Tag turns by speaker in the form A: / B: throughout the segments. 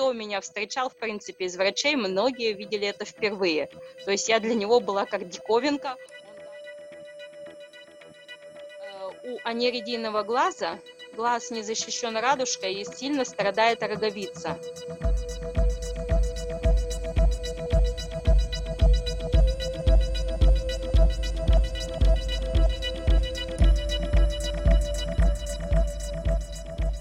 A: кто меня встречал, в принципе, из врачей, многие видели это впервые. То есть я для него была как диковинка. Э, у анеридийного глаза глаз не защищен радужкой и сильно страдает роговица.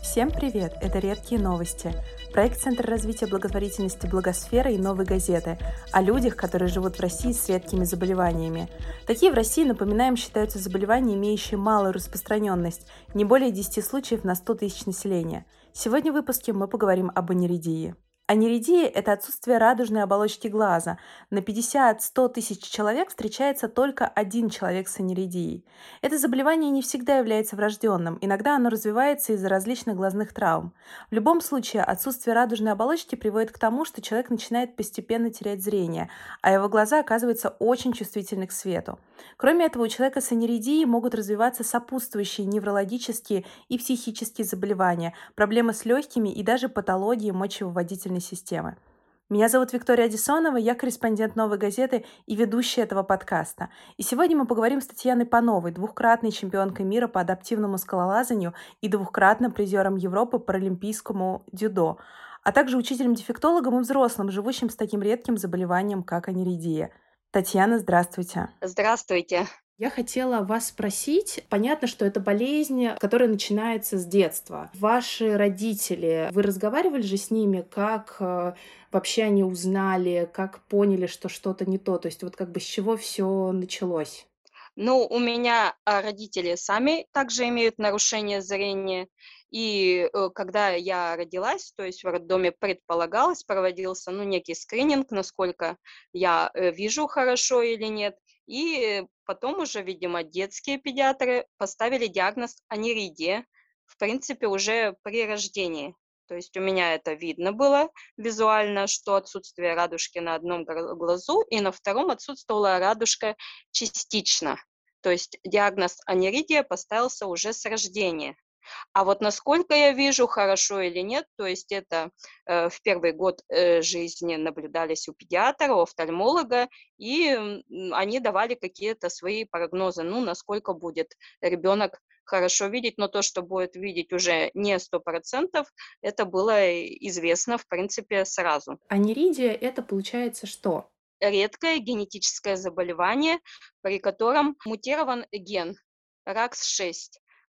B: Всем привет! Это «Редкие новости» – проект Центра развития благотворительности «Благосфера» и «Новой газеты» о людях, которые живут в России с редкими заболеваниями. Такие в России, напоминаем, считаются заболевания, имеющие малую распространенность, не более 10 случаев на 100 тысяч населения. Сегодня в выпуске мы поговорим об аниридии. Аниридия – это отсутствие радужной оболочки глаза. На 50-100 тысяч человек встречается только один человек с аниридией. Это заболевание не всегда является врожденным, иногда оно развивается из-за различных глазных травм. В любом случае, отсутствие радужной оболочки приводит к тому, что человек начинает постепенно терять зрение, а его глаза оказываются очень чувствительны к свету. Кроме этого, у человека с аниридией могут развиваться сопутствующие неврологические и психические заболевания, проблемы с легкими и даже патологии мочевыводительной нервной системы. Меня зовут Виктория Адисонова, я корреспондент «Новой газеты» и ведущая этого подкаста. И сегодня мы поговорим с Татьяной Пановой, двухкратной чемпионкой мира по адаптивному скалолазанию и двухкратным призером Европы по олимпийскому дюдо, а также учителем-дефектологом и взрослым, живущим с таким редким заболеванием, как аниридия. Татьяна, здравствуйте.
A: Здравствуйте.
B: Я хотела вас спросить, понятно, что это болезнь, которая начинается с детства. Ваши родители, вы разговаривали же с ними, как э, вообще они узнали, как поняли, что что-то не то? То есть вот как бы с чего все началось?
A: Ну, у меня а, родители сами также имеют нарушение зрения, и э, когда я родилась, то есть в роддоме предполагалось, проводился ну, некий скрининг, насколько я э, вижу хорошо или нет. И потом уже, видимо, детские педиатры поставили диагноз аниридия, в принципе, уже при рождении. То есть у меня это видно было визуально, что отсутствие радужки на одном глазу, и на втором отсутствовала радужка частично. То есть диагноз аниридия поставился уже с рождения. А вот насколько я вижу, хорошо или нет, то есть это э, в первый год э, жизни наблюдались у педиатра, у офтальмолога, и они давали какие-то свои прогнозы, ну, насколько будет ребенок хорошо видеть, но то, что будет видеть уже не сто процентов, это было известно, в принципе, сразу.
B: Аниридия – это получается что?
A: Редкое генетическое заболевание, при котором мутирован ген РАКС-6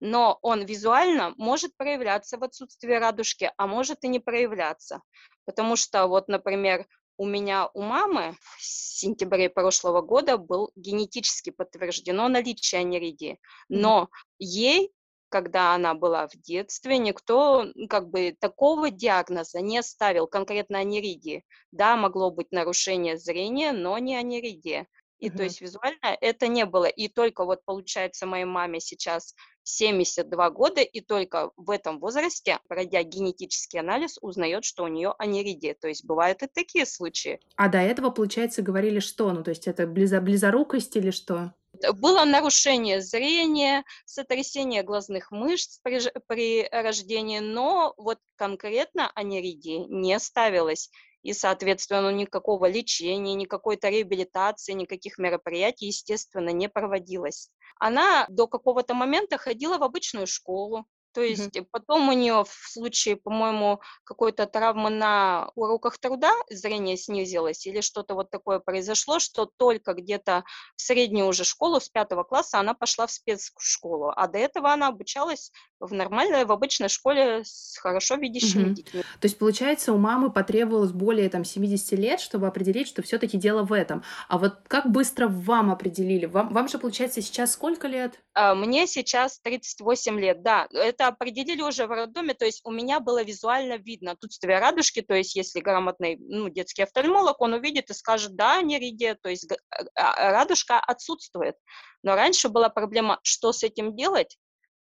A: но он визуально может проявляться в отсутствии радужки, а может и не проявляться. Потому что вот, например, у меня у мамы в сентябре прошлого года был генетически подтверждено наличие аниридии, но ей когда она была в детстве, никто как бы такого диагноза не ставил, конкретно аниридии. Да, могло быть нарушение зрения, но не аниридия. И uh-huh. то есть визуально это не было. И только вот получается моей маме сейчас 72 года, и только в этом возрасте, пройдя генетический анализ, узнает, что у нее аниридия. То есть бывают и такие случаи.
B: А до этого, получается, говорили что? Ну, то есть это близо близорукость или что?
A: Было нарушение зрения, сотрясение глазных мышц при, при рождении, но вот конкретно аниридии не ставилось и, соответственно, никакого лечения, никакой-то реабилитации, никаких мероприятий, естественно, не проводилось. Она до какого-то момента ходила в обычную школу, то есть mm-hmm. потом у нее в случае, по-моему, какой-то травмы на уроках труда зрение снизилось или что-то вот такое произошло, что только где-то в среднюю уже школу с пятого класса она пошла в спецшколу, а до этого она обучалась в нормальной, в обычной школе с хорошо видящими mm-hmm. детьми.
B: То есть, получается, у мамы потребовалось более там 70 лет, чтобы определить, что все-таки дело в этом. А вот как быстро вам определили? Вам, вам же, получается, сейчас сколько лет?
A: А, мне сейчас 38 лет, да. Это определили уже в роддоме, то есть у меня было визуально видно отсутствие радужки, то есть если грамотный ну, детский офтальмолог, он увидит и скажет, да, неридия, то есть а, а, радужка отсутствует. Но раньше была проблема, что с этим делать,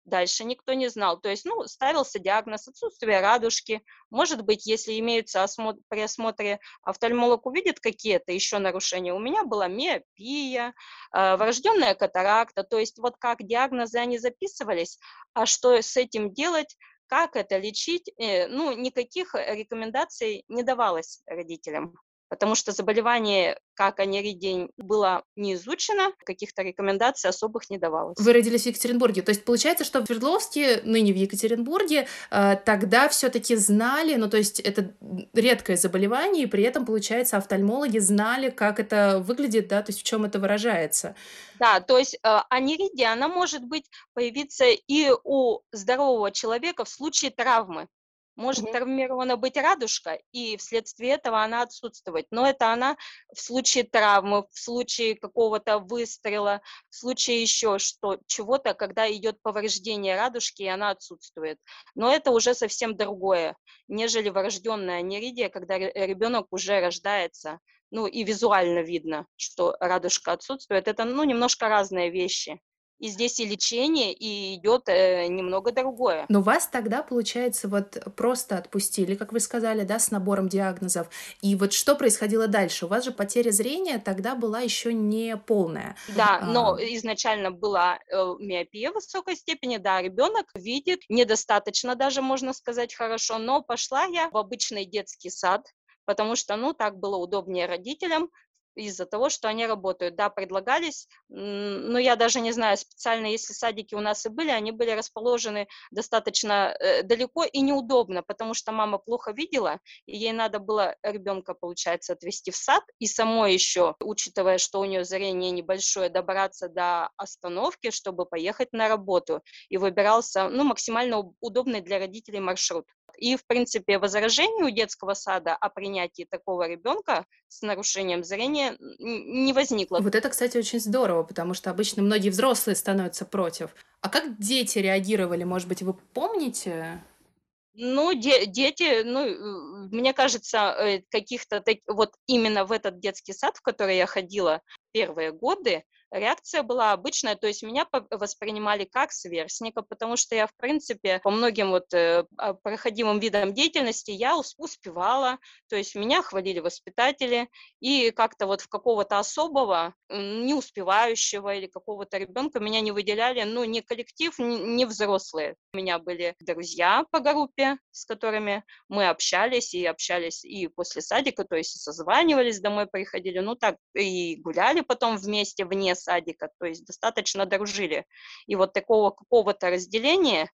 A: дальше никто не знал. То есть, ну, ставился диагноз отсутствия радужки. Может быть, если имеются осмотр, при осмотре офтальмолог увидит какие-то еще нарушения. У меня была миопия, э, врожденная катаракта. То есть вот как диагнозы они записывались, а что с этим делать, как это лечить, э, ну, никаких рекомендаций не давалось родителям потому что заболевание, как аниридий, было не изучено, каких-то рекомендаций особых не давалось.
B: Вы родились в Екатеринбурге, то есть получается, что в Свердловске, ныне в Екатеринбурге, э, тогда все-таки знали, ну то есть это редкое заболевание, и при этом, получается, офтальмологи знали, как это выглядит, да, то есть в чем это выражается.
A: Да, то есть э, аниридия, она может быть появиться и у здорового человека в случае травмы. Может mm-hmm. травмирована быть радужка, и вследствие этого она отсутствовать. Но это она в случае травмы, в случае какого-то выстрела, в случае еще что, чего-то, когда идет повреждение радужки, и она отсутствует. Но это уже совсем другое, нежели врожденная неридия, когда ребенок уже рождается, ну и визуально видно, что радужка отсутствует. Это, ну, немножко разные вещи и здесь и лечение, и идет э, немного другое.
B: Но вас тогда, получается, вот просто отпустили, как вы сказали, да, с набором диагнозов. И вот что происходило дальше? У вас же потеря зрения тогда была еще не полная.
A: Да, а... но изначально была э, миопия в высокой степени, да, ребенок видит недостаточно даже, можно сказать, хорошо, но пошла я в обычный детский сад, потому что, ну, так было удобнее родителям, из-за того, что они работают. Да, предлагались, но я даже не знаю, специально, если садики у нас и были, они были расположены достаточно э, далеко и неудобно, потому что мама плохо видела, и ей надо было ребенка, получается, отвезти в сад, и самой еще, учитывая, что у нее зрение небольшое, добраться до остановки, чтобы поехать на работу. И выбирался, ну, максимально удобный для родителей маршрут. И, в принципе, возражений у детского сада о принятии такого ребенка с нарушением зрения не возникло.
B: Вот это, кстати, очень здорово, потому что обычно многие взрослые становятся против. А как дети реагировали, может быть, вы помните?
A: Ну, де- дети, ну, э, мне кажется, э, каких-то вот именно в этот детский сад, в который я ходила первые годы, реакция была обычная, то есть меня воспринимали как сверстника, потому что я, в принципе, по многим вот э, а, проходимым видам деятельности я успевала, то есть меня хвалили воспитатели, и как-то вот в какого-то особого, не успевающего или какого-то ребенка меня не выделяли, ну, ни коллектив, ни взрослые. У меня были друзья по группе, с которыми мы общались, и общались и после садика, то есть созванивались, домой приходили, ну, так, и гуляли потом вместе вне садика, то есть достаточно дружили. И вот такого какого-то разделения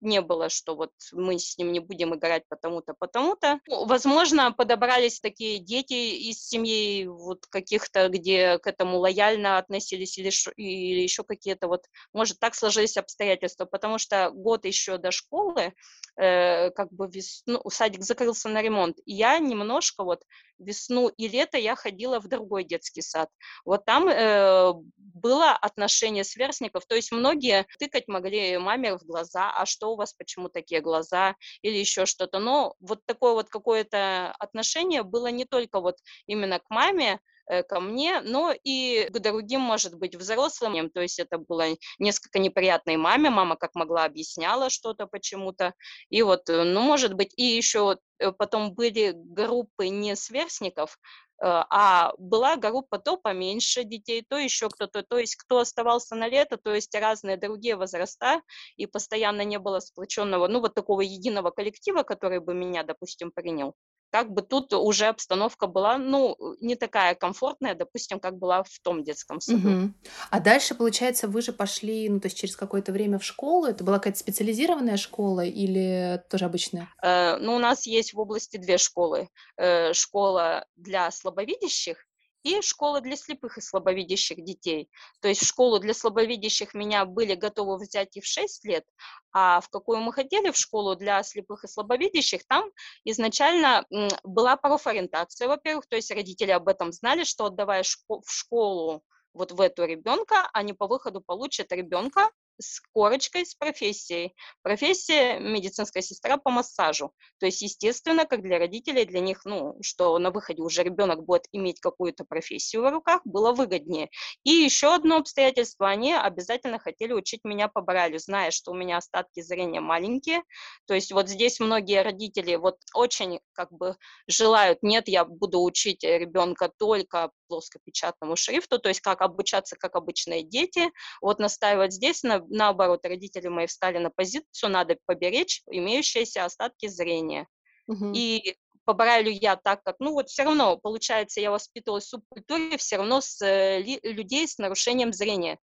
A: не было, что вот мы с ним не будем играть потому-то, потому-то. Ну, возможно, подобрались такие дети из семьи вот каких-то, где к этому лояльно относились или, или еще какие-то вот, может, так сложились обстоятельства, потому что год еще до школы, э, как бы вес, ну, садик закрылся на ремонт, и я немножко вот весну и лето я ходила в другой детский сад. Вот там э, было отношение сверстников, то есть многие тыкать могли маме в глаза, а что у вас, почему такие глаза, или еще что-то. Но вот такое вот какое-то отношение было не только вот именно к маме, Э, ко мне, но и к другим, может быть, взрослым. То есть это было несколько неприятной маме. Мама как могла объясняла что-то почему-то. И вот, э, ну, может быть, и еще э, потом были группы не сверстников, а была группа то поменьше детей, то еще кто-то, то есть кто оставался на лето, то есть разные другие возраста, и постоянно не было сплоченного, ну, вот такого единого коллектива, который бы меня, допустим, принял как бы тут уже обстановка была, ну, не такая комфортная, допустим, как была в том детском саду. Угу.
B: А дальше, получается, вы же пошли, ну, то есть через какое-то время в школу. Это была какая-то специализированная школа или тоже обычная?
A: Э, ну, у нас есть в области две школы. Э, школа для слабовидящих и школа для слепых и слабовидящих детей. То есть в школу для слабовидящих меня были готовы взять и в 6 лет, а в какую мы хотели в школу для слепых и слабовидящих, там изначально была профориентация, во-первых, то есть родители об этом знали, что отдавая в школу вот в эту ребенка, они по выходу получат ребенка, с корочкой, с профессией. Профессия медицинская сестра по массажу. То есть, естественно, как для родителей, для них, ну, что на выходе уже ребенок будет иметь какую-то профессию в руках, было выгоднее. И еще одно обстоятельство, они обязательно хотели учить меня по Брайлю, зная, что у меня остатки зрения маленькие. То есть вот здесь многие родители вот очень как бы желают, нет, я буду учить ребенка только плоскопечатному шрифту, то есть как обучаться, как обычные дети, вот настаивать здесь на наоборот, родители мои встали на позицию, надо поберечь имеющиеся остатки зрения. Угу. И по Брайлю я так как, ну вот все равно, получается, я воспитывалась в субкультуре все равно с э, людей с нарушением зрения.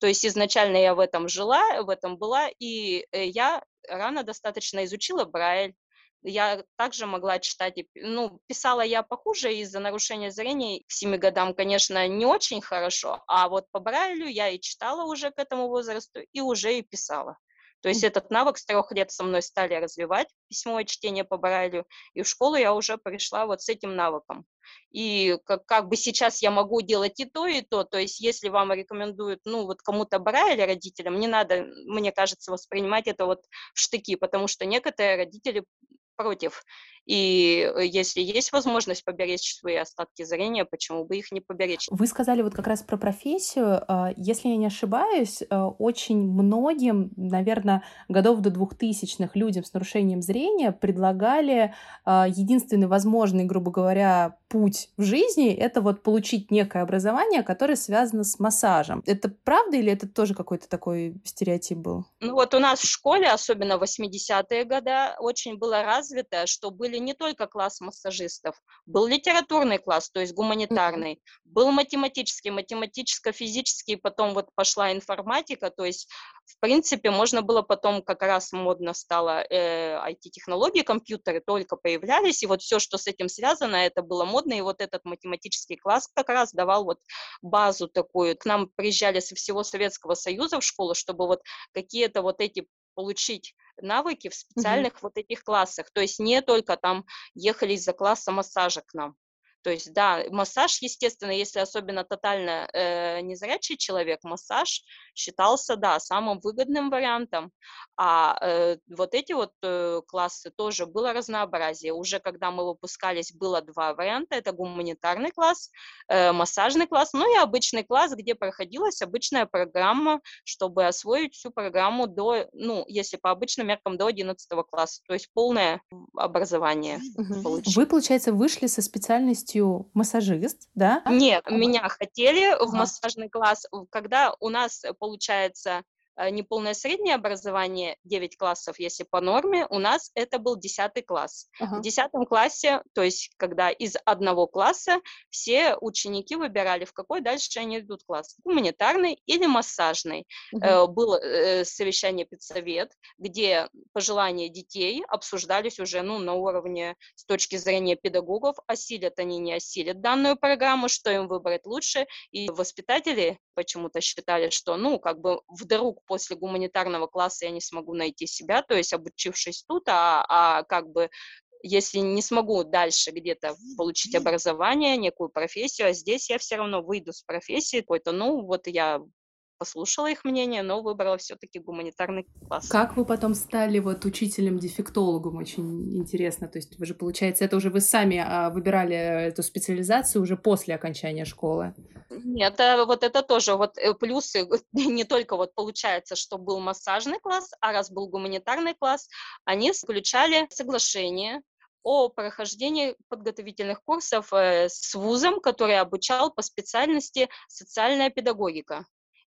A: То есть изначально я в этом жила, в этом была, и э, я рано достаточно изучила Брайль, я также могла читать, ну, писала я похуже из-за нарушения зрения. К семи годам, конечно, не очень хорошо, а вот по Брайлю я и читала уже к этому возрасту, и уже и писала. То есть этот навык с трех лет со мной стали развивать, письмо чтение по Брайлю, и в школу я уже пришла вот с этим навыком. И как, как бы сейчас я могу делать и то, и то. То есть если вам рекомендуют, ну, вот кому-то Брайль родителям, не надо, мне кажется, воспринимать это вот в штыки, потому что некоторые родители против. И э, если есть возможность поберечь свои остатки зрения, почему бы их не поберечь?
B: Вы сказали вот как раз про профессию. А, если я не ошибаюсь, а, очень многим, наверное, годов до 2000-х людям с нарушением зрения предлагали а, единственный возможный, грубо говоря, путь в жизни — это вот получить некое образование, которое связано с массажем. Это правда или это тоже какой-то такой стереотип был?
A: Ну вот у нас в школе, особенно в 80-е годы, очень было развито, что были были не только класс массажистов, был литературный класс, то есть гуманитарный, был математический, математическо-физический, потом вот пошла информатика, то есть, в принципе, можно было потом, как раз модно стало э, IT-технологии, компьютеры только появлялись, и вот все, что с этим связано, это было модно, и вот этот математический класс как раз давал вот базу такую. К нам приезжали со всего Советского Союза в школу, чтобы вот какие-то вот эти получить навыки в специальных mm-hmm. вот этих классах. То есть не только там ехали из-за класса массажа к нам. То есть, да, массаж, естественно, если особенно тотально э, незрячий человек, массаж считался, да, самым выгодным вариантом. А э, вот эти вот э, классы тоже было разнообразие. Уже когда мы выпускались, было два варианта. Это гуманитарный класс, э, массажный класс, ну и обычный класс, где проходилась обычная программа, чтобы освоить всю программу до, ну, если по обычным меркам, до 11 класса. То есть полное образование.
B: Угу. Вы, получается, вышли со специальностью массажист, да?
A: Нет, меня хотели в массажный класс, когда у нас, получается, Э, неполное среднее образование, 9 классов, если по норме, у нас это был 10 класс. Uh-huh. В 10 классе, то есть когда из одного класса все ученики выбирали, в какой дальше они идут класс, гуманитарный или массажный. Uh-huh. Было э, совещание педсовет, где пожелания детей обсуждались уже ну, на уровне с точки зрения педагогов, осилят они, не осилят данную программу, что им выбрать лучше. И воспитатели почему-то считали, что, ну, как бы вдруг после гуманитарного класса я не смогу найти себя, то есть обучившись тут, а, а как бы если не смогу дальше где-то получить образование, некую профессию, а здесь я все равно выйду с профессии какой-то, ну, вот я послушала их мнение, но выбрала все-таки гуманитарный класс.
B: Как вы потом стали вот учителем-дефектологом? Очень интересно. То есть вы же, получается, это уже вы сами а, выбирали эту специализацию уже после окончания школы?
A: Нет, это, вот это тоже вот э, плюсы. Не только вот получается, что был массажный класс, а раз был гуманитарный класс, они включали соглашение о прохождении подготовительных курсов э, с вузом, который обучал по специальности социальная педагогика.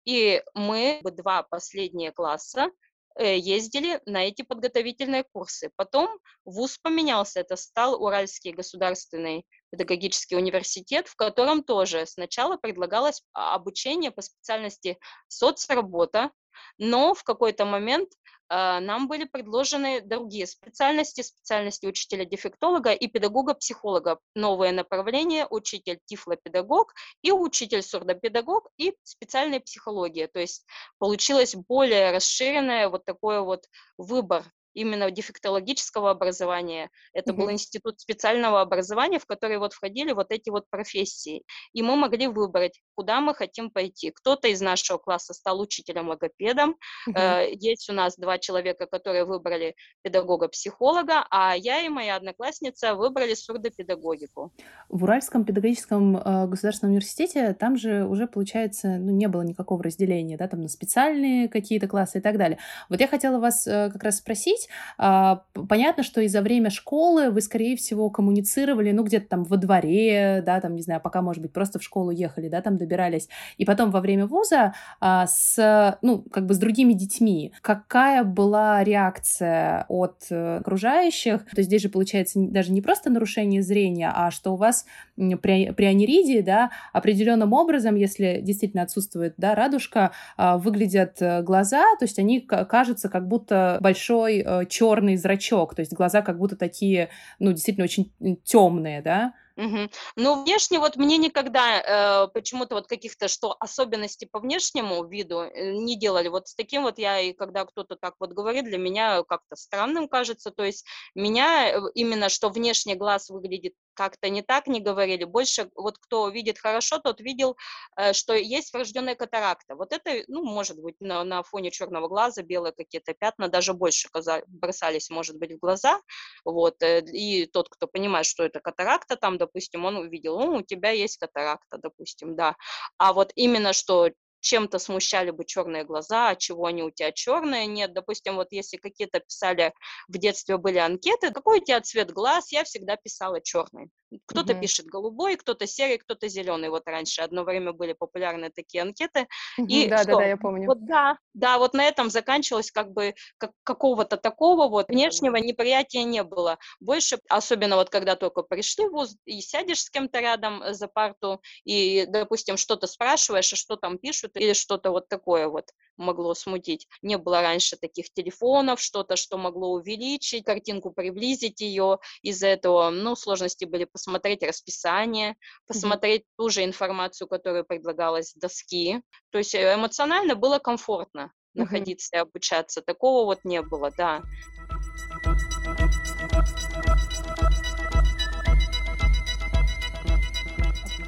A: И мы два последние класса э, ездили на эти подготовительные курсы. Потом вуз поменялся, это стал Уральский государственный педагогический университет, в котором тоже сначала предлагалось обучение по специальности соцработа, но в какой-то момент нам были предложены другие специальности, специальности учителя-дефектолога и педагога-психолога, новое направление, учитель тифлопедагог и учитель сурдопедагог и специальная психология. То есть получилось более расширенное вот такой вот выбор именно дефектологического образования. Это mm-hmm. был институт специального образования, в который вот входили вот эти вот профессии. И мы могли выбрать, куда мы хотим пойти. Кто-то из нашего класса стал учителем-логопедом. Mm-hmm. Есть у нас два человека, которые выбрали педагога-психолога, а я и моя одноклассница выбрали сурдопедагогику.
B: В Уральском педагогическом э, государственном университете там же уже, получается, ну, не было никакого разделения, да, там на специальные какие-то классы и так далее. Вот я хотела вас э, как раз спросить, обсудить. А, понятно, что и за время школы вы, скорее всего, коммуницировали, ну, где-то там во дворе, да, там, не знаю, пока, может быть, просто в школу ехали, да, там добирались. И потом во время вуза а, с, ну, как бы с другими детьми. Какая была реакция от э, окружающих? То есть здесь же, получается, даже не просто нарушение зрения, а что у вас при, при аниридии, да, определенным образом, если действительно отсутствует, да, радужка, а, выглядят э, глаза, то есть они кажутся как будто большой э, черный зрачок, то есть глаза как будто такие, ну, действительно очень темные, да,
A: Мгм. Ну, внешне вот мне никогда, э, почему-то вот каких-то, что особенностей по внешнему виду, э, не делали. Вот с таким вот я, и когда кто-то так вот говорит, для меня как-то странным кажется. То есть меня э, именно, что внешне глаз выглядит как-то не так, не говорили. Больше вот кто видит хорошо, тот видел, э, что есть врожденная катаракта. Вот это, ну, может быть, на, на фоне черного глаза белые какие-то пятна, даже больше бросались, может быть, в глаза. Вот. Э, и тот, кто понимает, что это катаракта, там, допустим, он увидел, ну, у тебя есть катаракта, допустим, да. А вот именно, что чем-то смущали бы черные глаза, а чего они у тебя черные, нет. Допустим, вот если какие-то писали в детстве были анкеты, какой у тебя цвет глаз, я всегда писала черный. Кто-то mm-hmm. пишет голубой, кто-то серый, кто-то зеленый. Вот раньше одно время были популярны такие анкеты.
B: Mm-hmm, и да, что? да, да, я помню.
A: Вот да, да, вот на этом заканчивалось как бы как, какого-то такого вот внешнего неприятия не было. Больше, особенно вот когда только пришли в ВУЗ и сядешь с кем-то рядом за парту и, допустим, что-то спрашиваешь, а что там пишут, или что-то вот такое вот могло смутить. Не было раньше таких телефонов, что-то, что могло увеличить картинку, приблизить ее. Из-за этого, ну, сложности были посмотреть расписание, посмотреть mm-hmm. ту же информацию, которая предлагалась с доски. То есть э, эмоционально было комфортно mm-hmm. находиться и обучаться. Такого вот не было, да.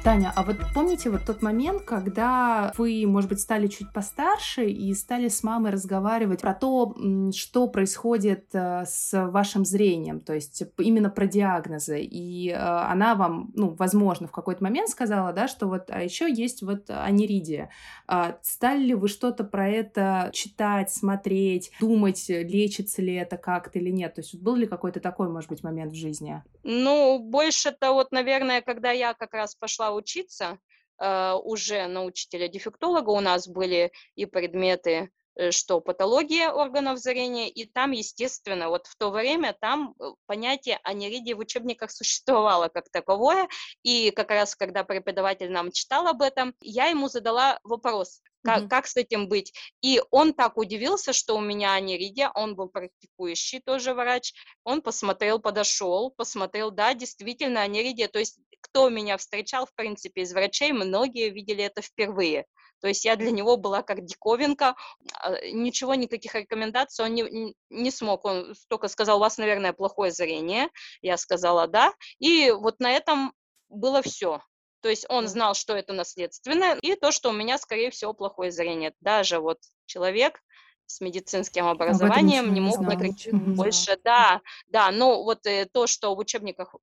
B: Таня, а вот помните вот тот момент, когда вы, может быть, стали чуть постарше и стали с мамой разговаривать про то, что происходит э, с вашим зрением, то есть именно про диагнозы, и э, она вам, ну, возможно, в какой-то момент сказала, да, что вот, а еще есть вот аниридия. А стали ли вы что-то про это читать, смотреть, думать, лечится ли это как-то или нет? То есть был ли какой-то такой, может быть, момент в жизни?
A: Ну, больше-то вот, наверное, когда я как раз пошла учиться э, уже на учителя-дефектолога, у нас были и предметы э, что патология органов зрения, и там, естественно, вот в то время там э, понятие аниридии в учебниках существовало как таковое, и как раз, когда преподаватель нам читал об этом, я ему задала вопрос, как, mm-hmm. как с этим быть? И он так удивился, что у меня аниридия, он был практикующий тоже врач, он посмотрел, подошел, посмотрел, да, действительно аниридия, то есть кто меня встречал, в принципе, из врачей, многие видели это впервые. То есть я для него была как диковинка, а, ничего, никаких рекомендаций он не, не смог. Он только сказал, у вас, наверное, плохое зрение. Я сказала, да. И вот на этом было все. То есть он знал, что это наследственное, и то, что у меня, скорее всего, плохое зрение. Даже вот человек с медицинским образованием не мог никаких больше, да, да, но вот э, то, что в учебниках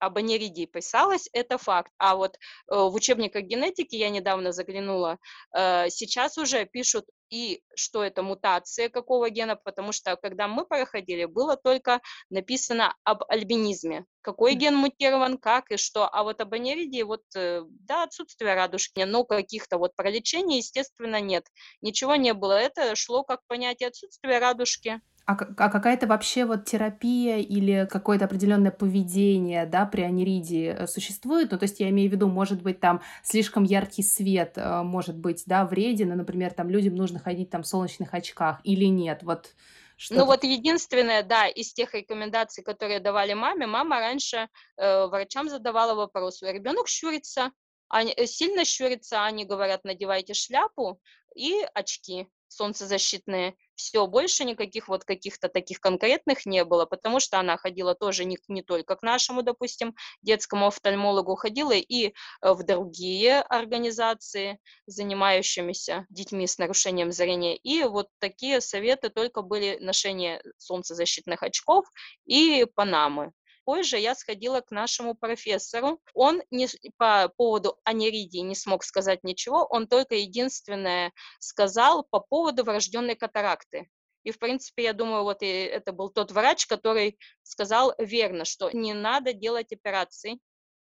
A: об аниридии писалось, это факт. А вот э, в учебниках генетики, я недавно заглянула, э, сейчас уже пишут и что это мутация какого гена, потому что когда мы проходили, было только написано об альбинизме. Какой ген мутирован, как и что. А вот об аниридии, вот, э, да, отсутствие радужки, но каких-то вот пролечений, естественно, нет. Ничего не было. Это шло как понятие отсутствия радужки.
B: А, а какая-то вообще вот терапия или какое-то определенное поведение, да, при аниридии э, существует? Ну, то есть я имею в виду, может быть, там слишком яркий свет э, может быть, да, вреден, и, например, там людям нужно ходить там в солнечных очках или нет? Вот
A: что ну вот единственное, да, из тех рекомендаций, которые давали маме, мама раньше э, врачам задавала вопрос, ребенок щурится, они, э, сильно щурится, они говорят, надевайте шляпу и очки солнцезащитные. Все, больше никаких вот каких-то таких конкретных не было, потому что она ходила тоже не, не только к нашему, допустим, детскому офтальмологу, ходила и э, в другие организации, занимающимися детьми с нарушением зрения. И вот такие советы только были ношение солнцезащитных очков и панамы позже я сходила к нашему профессору. Он не, по поводу аниридии не смог сказать ничего, он только единственное сказал по поводу врожденной катаракты. И, в принципе, я думаю, вот и это был тот врач, который сказал верно, что не надо делать операции.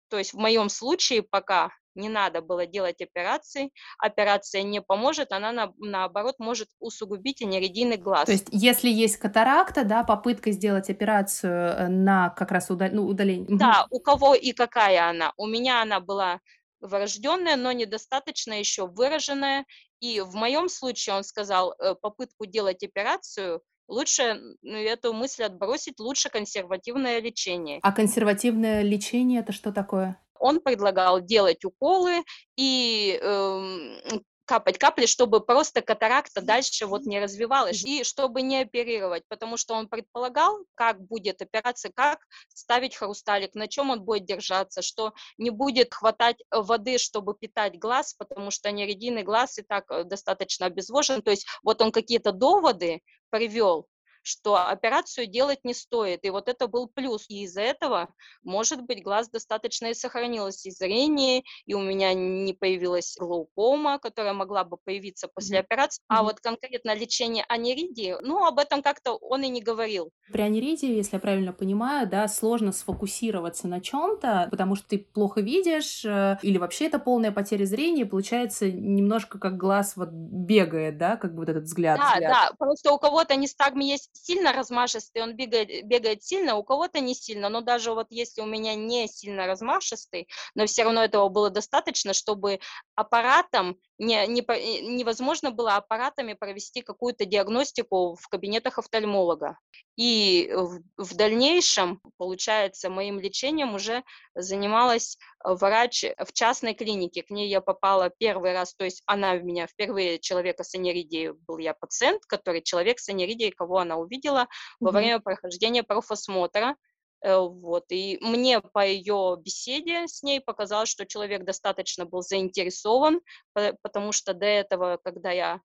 A: То есть в моем случае пока не надо было делать операции, операция не поможет, она на, наоборот может усугубить анеридийный глаз.
B: То есть если есть катаракта, да, попытка сделать операцию э, на как раз удал, ну, удаление.
A: Да, у кого и какая она. У меня она была врожденная, но недостаточно еще выраженная. И в моем случае он сказал, э, попытку делать операцию лучше ну, эту мысль отбросить, лучше консервативное лечение.
B: А консервативное лечение это что такое?
A: Он предлагал делать уколы и э, капать капли, чтобы просто катаракта дальше вот не развивалась, и чтобы не оперировать, потому что он предполагал, как будет операция, как ставить хрусталик, на чем он будет держаться, что не будет хватать воды, чтобы питать глаз, потому что нередийный глаз и так э, достаточно обезвожен, то есть вот он какие-то доводы привел, что операцию делать не стоит. И вот это был плюс. И из-за этого, может быть, глаз достаточно и сохранилось и зрение, и у меня не появилась глаукома, которая могла бы появиться после операции. А вот конкретно лечение аниридии, ну, об этом как-то он и не говорил.
B: При аниридии, если я правильно понимаю, да, сложно сфокусироваться на чем-то, потому что ты плохо видишь, э, или вообще это полная потеря зрения, получается немножко как глаз вот бегает, да, как бы вот этот взгляд.
A: Да,
B: взгляд.
A: да, просто у кого-то нестагм есть сильно размашистый, он бегает, бегает сильно, у кого-то не сильно, но даже вот если у меня не сильно размашистый, но все равно этого было достаточно, чтобы аппаратом не, не, невозможно было аппаратами провести какую-то диагностику в кабинетах офтальмолога. И в, в дальнейшем, получается, моим лечением уже занималась врач в частной клинике. К ней я попала первый раз, то есть она в меня впервые человека с анеридией был я пациент, который человек с анеридией, кого она увидела во время прохождения профосмотра. Э, вот. И мне по ее беседе с ней показалось, что человек достаточно был заинтересован, потому что до этого, когда я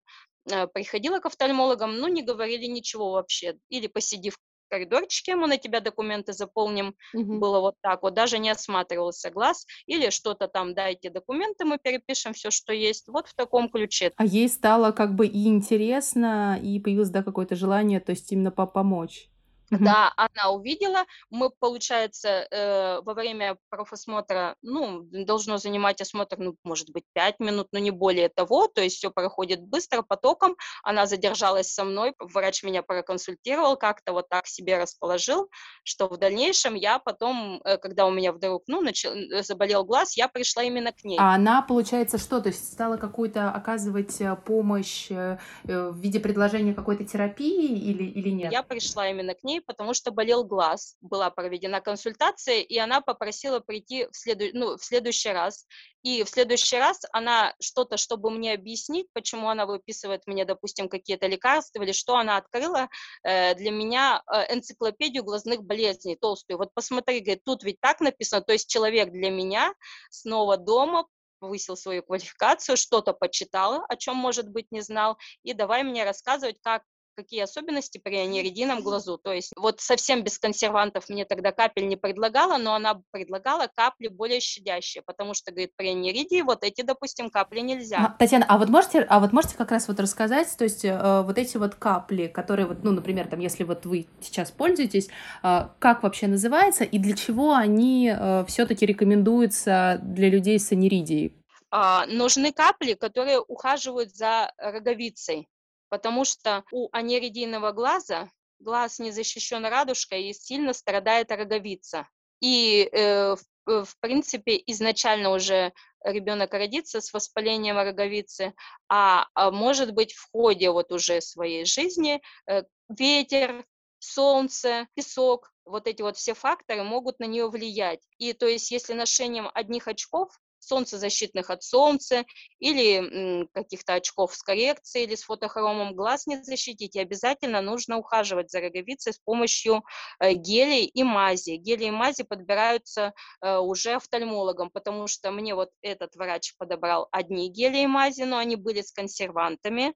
A: э, приходила к офтальмологам, ну, не говорили ничего вообще. Или посиди в коридорчике, мы на тебя документы заполним, угу. было вот так вот, даже не осматривался глаз, или что-то там, дайте документы, мы перепишем все, что есть, вот в таком ключе.
B: А ей стало как бы и интересно, и появилось, да, какое-то желание, то есть именно помочь.
A: Да, она увидела. Мы, получается, э, во время профосмотра, ну, должно занимать осмотр, ну, может быть, пять минут, но не более того. То есть все проходит быстро, потоком. Она задержалась со мной, врач меня проконсультировал, как-то вот так себе расположил, что в дальнейшем я потом, э, когда у меня вдруг, ну, начал, э, заболел глаз, я пришла именно к ней.
B: А она, получается, что? То есть стала какую-то оказывать э, помощь в виде предложения какой-то терапии или, или нет?
A: Я пришла именно к ней, потому что болел глаз. Была проведена консультация, и она попросила прийти в, следу... ну, в следующий раз. И в следующий раз она что-то, чтобы мне объяснить, почему она выписывает мне, допустим, какие-то лекарства или что, она открыла э, для меня э, энциклопедию глазных болезней толстую. Вот посмотри, говорит, тут ведь так написано, то есть человек для меня снова дома повысил свою квалификацию, что-то почитал, о чем, может быть, не знал, и давай мне рассказывать, как какие особенности при аниридином глазу. То есть вот совсем без консервантов мне тогда капель не предлагала, но она предлагала капли более щадящие, потому что, говорит, при аниридии вот эти, допустим, капли нельзя.
B: А, Татьяна, а вот можете, а вот можете как раз вот рассказать, то есть э, вот эти вот капли, которые вот, ну, например, там, если вот вы сейчас пользуетесь, э, как вообще называется и для чего они э, все-таки рекомендуются для людей с аниридией?
A: Uh, нужны капли, которые ухаживают за роговицей потому что у анеридийного глаза глаз не защищен радужкой и сильно страдает роговица. И, э, в, э, в принципе, изначально уже ребенок родится с воспалением роговицы, а, а может быть в ходе вот уже своей жизни э, ветер, солнце, песок, вот эти вот все факторы могут на нее влиять. И то есть если ношением одних очков солнцезащитных от солнца или каких-то очков с коррекцией или с фотохромом глаз не защитить. И обязательно нужно ухаживать за роговицей с помощью э, гелей и мази. Гели и мази подбираются э, уже офтальмологом, потому что мне вот этот врач подобрал одни гели и мази, но они были с консервантами,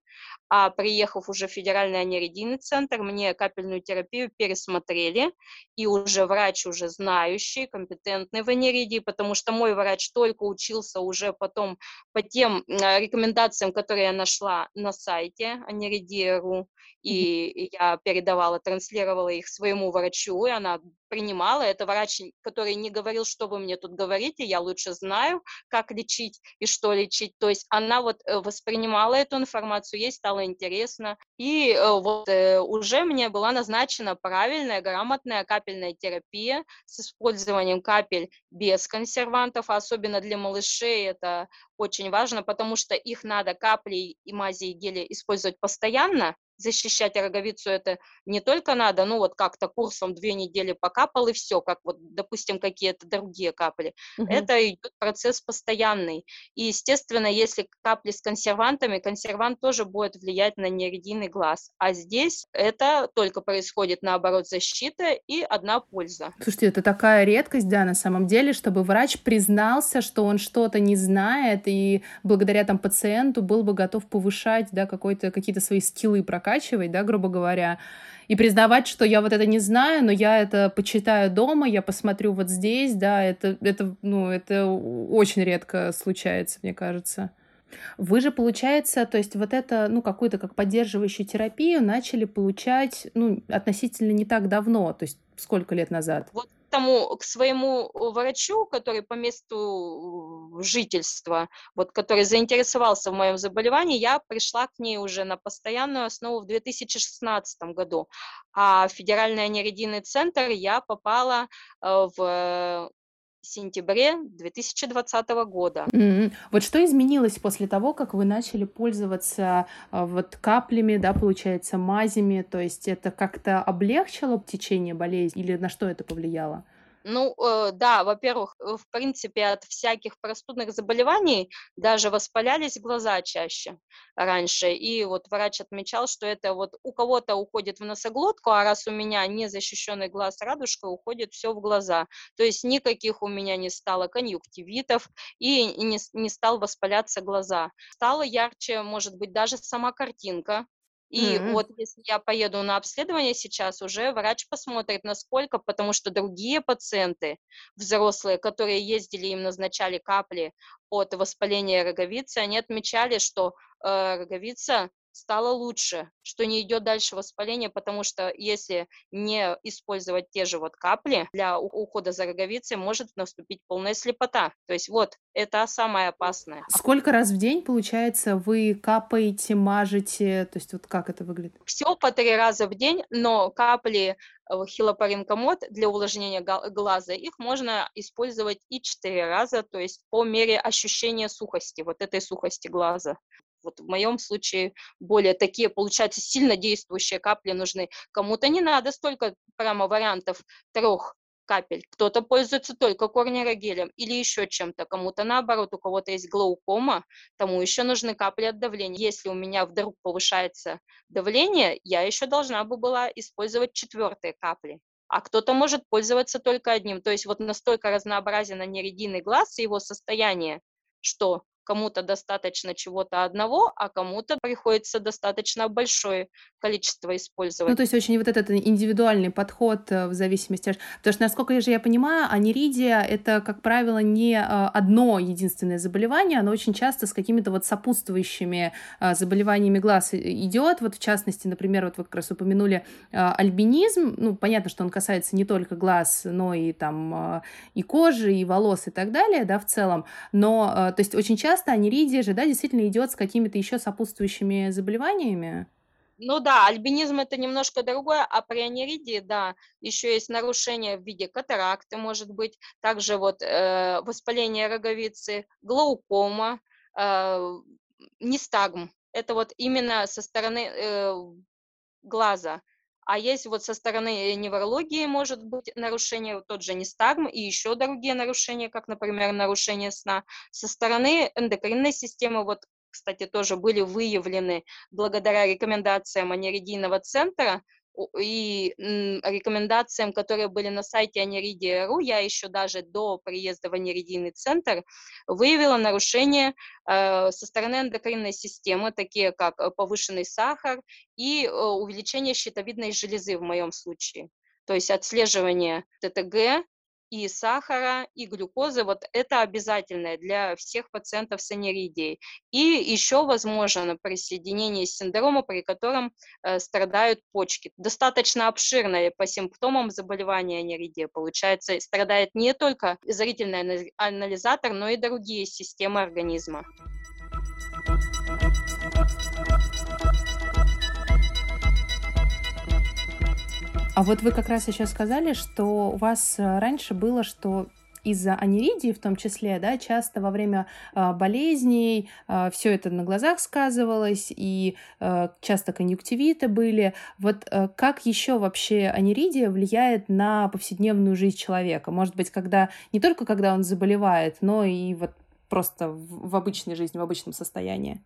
A: а приехав уже в федеральный аниридийный центр, мне капельную терапию пересмотрели, и уже врач уже знающий, компетентный в аниридии, потому что мой врач только учился уже потом по тем а, рекомендациям, которые я нашла на сайте аниридия.ру, и я передавала, транслировала их своему врачу, и она принимала. Это врач, который не говорил, что вы мне тут говорите, я лучше знаю, как лечить и что лечить. То есть она вот э, воспринимала эту информацию, ей стало интересно. И э, вот э, уже мне была назначена правильная, грамотная капельная терапия с использованием капель без консервантов, особенно для малышей это очень важно, потому что их надо капли и мази и гели использовать постоянно, защищать роговицу это не только надо, ну вот как-то курсом две недели покапал и все, как вот, допустим, какие-то другие капли. Угу. Это идет процесс постоянный. И, естественно, если капли с консервантами, консервант тоже будет влиять на нередийный глаз. А здесь это только происходит, наоборот, защита и одна польза.
B: Слушайте, это такая редкость, да, на самом деле, чтобы врач признался, что он что-то не знает, и благодаря там пациенту был бы готов повышать, да, какие-то свои скиллы прокачивать прокачивать, да, грубо говоря, и признавать, что я вот это не знаю, но я это почитаю дома, я посмотрю вот здесь, да, это, это, ну, это очень редко случается, мне кажется. Вы же, получается, то есть вот это, ну, какую-то как поддерживающую терапию начали получать, ну, относительно не так давно, то есть сколько лет назад?
A: Вот тому, к своему врачу, который по месту жительства, вот, который заинтересовался в моем заболевании, я пришла к ней уже на постоянную основу в 2016 году. А в Федеральный аниридийный центр я попала э, в сентябре 2020 года.
B: Mm-hmm. Вот что изменилось после того, как вы начали пользоваться а, вот каплями, да, получается, мазями, то есть это как-то облегчило течение болезни или на что это повлияло?
A: Ну, э, да, во-первых, э, в принципе, от всяких простудных заболеваний даже воспалялись глаза чаще раньше. И вот врач отмечал, что это вот у кого-то уходит в носоглотку, а раз у меня незащищенный глаз радужка, уходит все в глаза. То есть никаких у меня не стало конъюнктивитов и не, не стал воспаляться глаза. Стало ярче, может быть, даже сама картинка, и mm-hmm. вот если я поеду на обследование сейчас, уже врач посмотрит, насколько, потому что другие пациенты, взрослые, которые ездили, им назначали капли от воспаления роговицы, они отмечали, что э, роговица стало лучше, что не идет дальше воспаление, потому что если не использовать те же вот капли для ухода за роговицей, может наступить полная слепота. То есть вот, это самое опасное.
B: Сколько раз в день, получается, вы капаете, мажете? То есть вот как это выглядит?
A: Все по три раза в день, но капли э, хилопаринкомод для увлажнения глаза, их можно использовать и четыре раза, то есть по мере ощущения сухости, вот этой сухости глаза. Вот в моем случае более такие, получается, сильно действующие капли нужны. Кому-то не надо столько прямо вариантов трех капель. Кто-то пользуется только корнерогелем или еще чем-то. Кому-то наоборот, у кого-то есть глаукома, тому еще нужны капли от давления. Если у меня вдруг повышается давление, я еще должна бы была использовать четвертые капли. А кто-то может пользоваться только одним. То есть вот настолько разнообразен аниридийный глаз и его состояние, что кому-то достаточно чего-то одного, а кому-то приходится достаточно большое количество использовать.
B: Ну, то есть очень вот этот индивидуальный подход э, в зависимости от... Потому что, насколько же я понимаю, аниридия — это, как правило, не э, одно единственное заболевание, оно очень часто с какими-то вот сопутствующими э, заболеваниями глаз идет. Вот в частности, например, вот вы как раз упомянули альбинизм. Ну, понятно, что он касается не только глаз, но и там и кожи, и волос и так далее, да, в целом. Но, то есть очень часто часто аниридия же, да, действительно идет с какими-то еще сопутствующими заболеваниями.
A: Ну да, альбинизм это немножко другое, а при аниридии, да, еще есть нарушение в виде катаракты, может быть, также вот э, воспаление роговицы, глаукома, э, нистагм. Это вот именно со стороны э, глаза. А есть вот со стороны э, неврологии может быть нарушение, вот тот же нестагм и еще другие нарушения, как, например, нарушение сна. Со стороны эндокринной системы, вот, кстати, тоже были выявлены благодаря рекомендациям аниридийного центра и рекомендациям, которые были на сайте Аниридия.ру, я еще даже до приезда в аниридийный центр выявила нарушения э, со стороны эндокринной системы, такие как э, повышенный сахар и э, увеличение щитовидной железы в моем случае. То есть отслеживание ТТГ, и сахара, и глюкозы, вот это обязательное для всех пациентов с аниридией. И еще возможно присоединение синдрома, при котором э, страдают почки. Достаточно обширное по симптомам заболевания аниридия. Получается, страдает не только зрительный анализатор, но и другие системы организма.
B: А вот вы как раз еще сказали, что у вас э, раньше было, что из-за аниридии в том числе, да, часто во время э, болезней э, все это на глазах сказывалось, и э, часто конъюнктивиты были. Вот э, как еще вообще аниридия влияет на повседневную жизнь человека? Может быть, когда не только когда он заболевает, но и вот просто в, в обычной жизни, в обычном состоянии?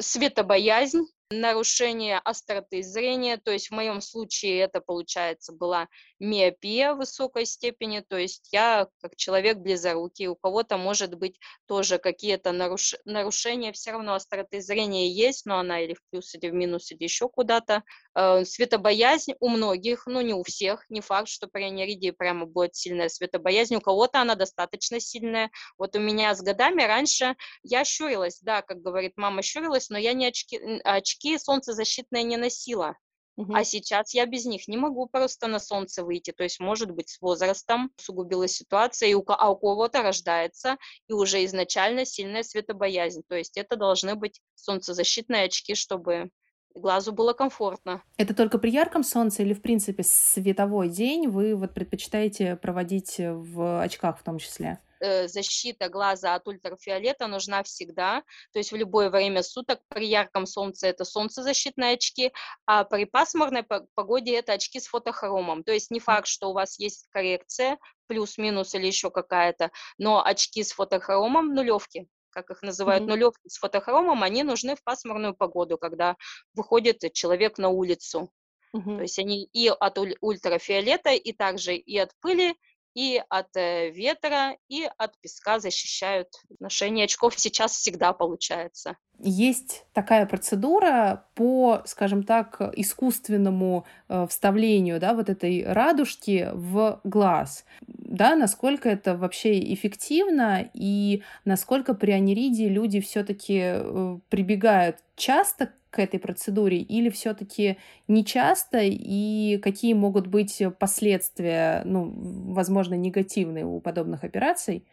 A: Светобоязнь, нарушение остроты зрения, то есть в моем случае это, получается, была миопия высокой степени, то есть я как человек близорукий, у кого-то может быть тоже какие-то наруш... нарушения, все равно остроты зрения есть, но она или в плюс, или в минус, или еще куда-то. Э, светобоязнь у многих, ну не у всех, не факт, что при аниридии прямо будет сильная светобоязнь, у кого-то она достаточно сильная. Вот у меня с годами раньше я щурилась, да, как говорит мама, щурилась, но я не очки, очки очки солнцезащитные не носила. Угу. А сейчас я без них не могу просто на солнце выйти. То есть, может быть, с возрастом усугубилась ситуация, и у, а у кого-то рождается и уже изначально сильная светобоязнь. То есть это должны быть солнцезащитные очки, чтобы глазу было комфортно.
B: Это только при ярком солнце или, в принципе, световой день вы вот предпочитаете проводить в очках в том числе?
A: Э, защита глаза от ультрафиолета нужна всегда, то есть в любое время суток. При ярком солнце это солнцезащитные очки, а при пасмурной погоде это очки с фотохромом. То есть не факт, что у вас есть коррекция, плюс-минус или еще какая-то, но очки с фотохромом нулевки как их называют, mm-hmm. нулевки с фотохромом, они нужны в пасмурную погоду, когда выходит человек на улицу. Mm-hmm. То есть они и от ультрафиолета, и также и от пыли, и от э, ветра, и от песка защищают. Ношение очков сейчас всегда получается.
B: Есть такая процедура по, скажем так, искусственному э, вставлению да, вот этой радужки в глаз. Да, насколько это вообще эффективно и насколько при аниридии люди все-таки э, прибегают часто к этой процедуре или все-таки не часто и какие могут быть последствия, ну, возможно, негативные у подобных операций?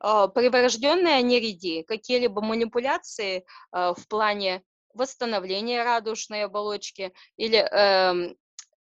A: А, при врожденной аниридии какие-либо манипуляции а, в плане восстановления радужной оболочки или э,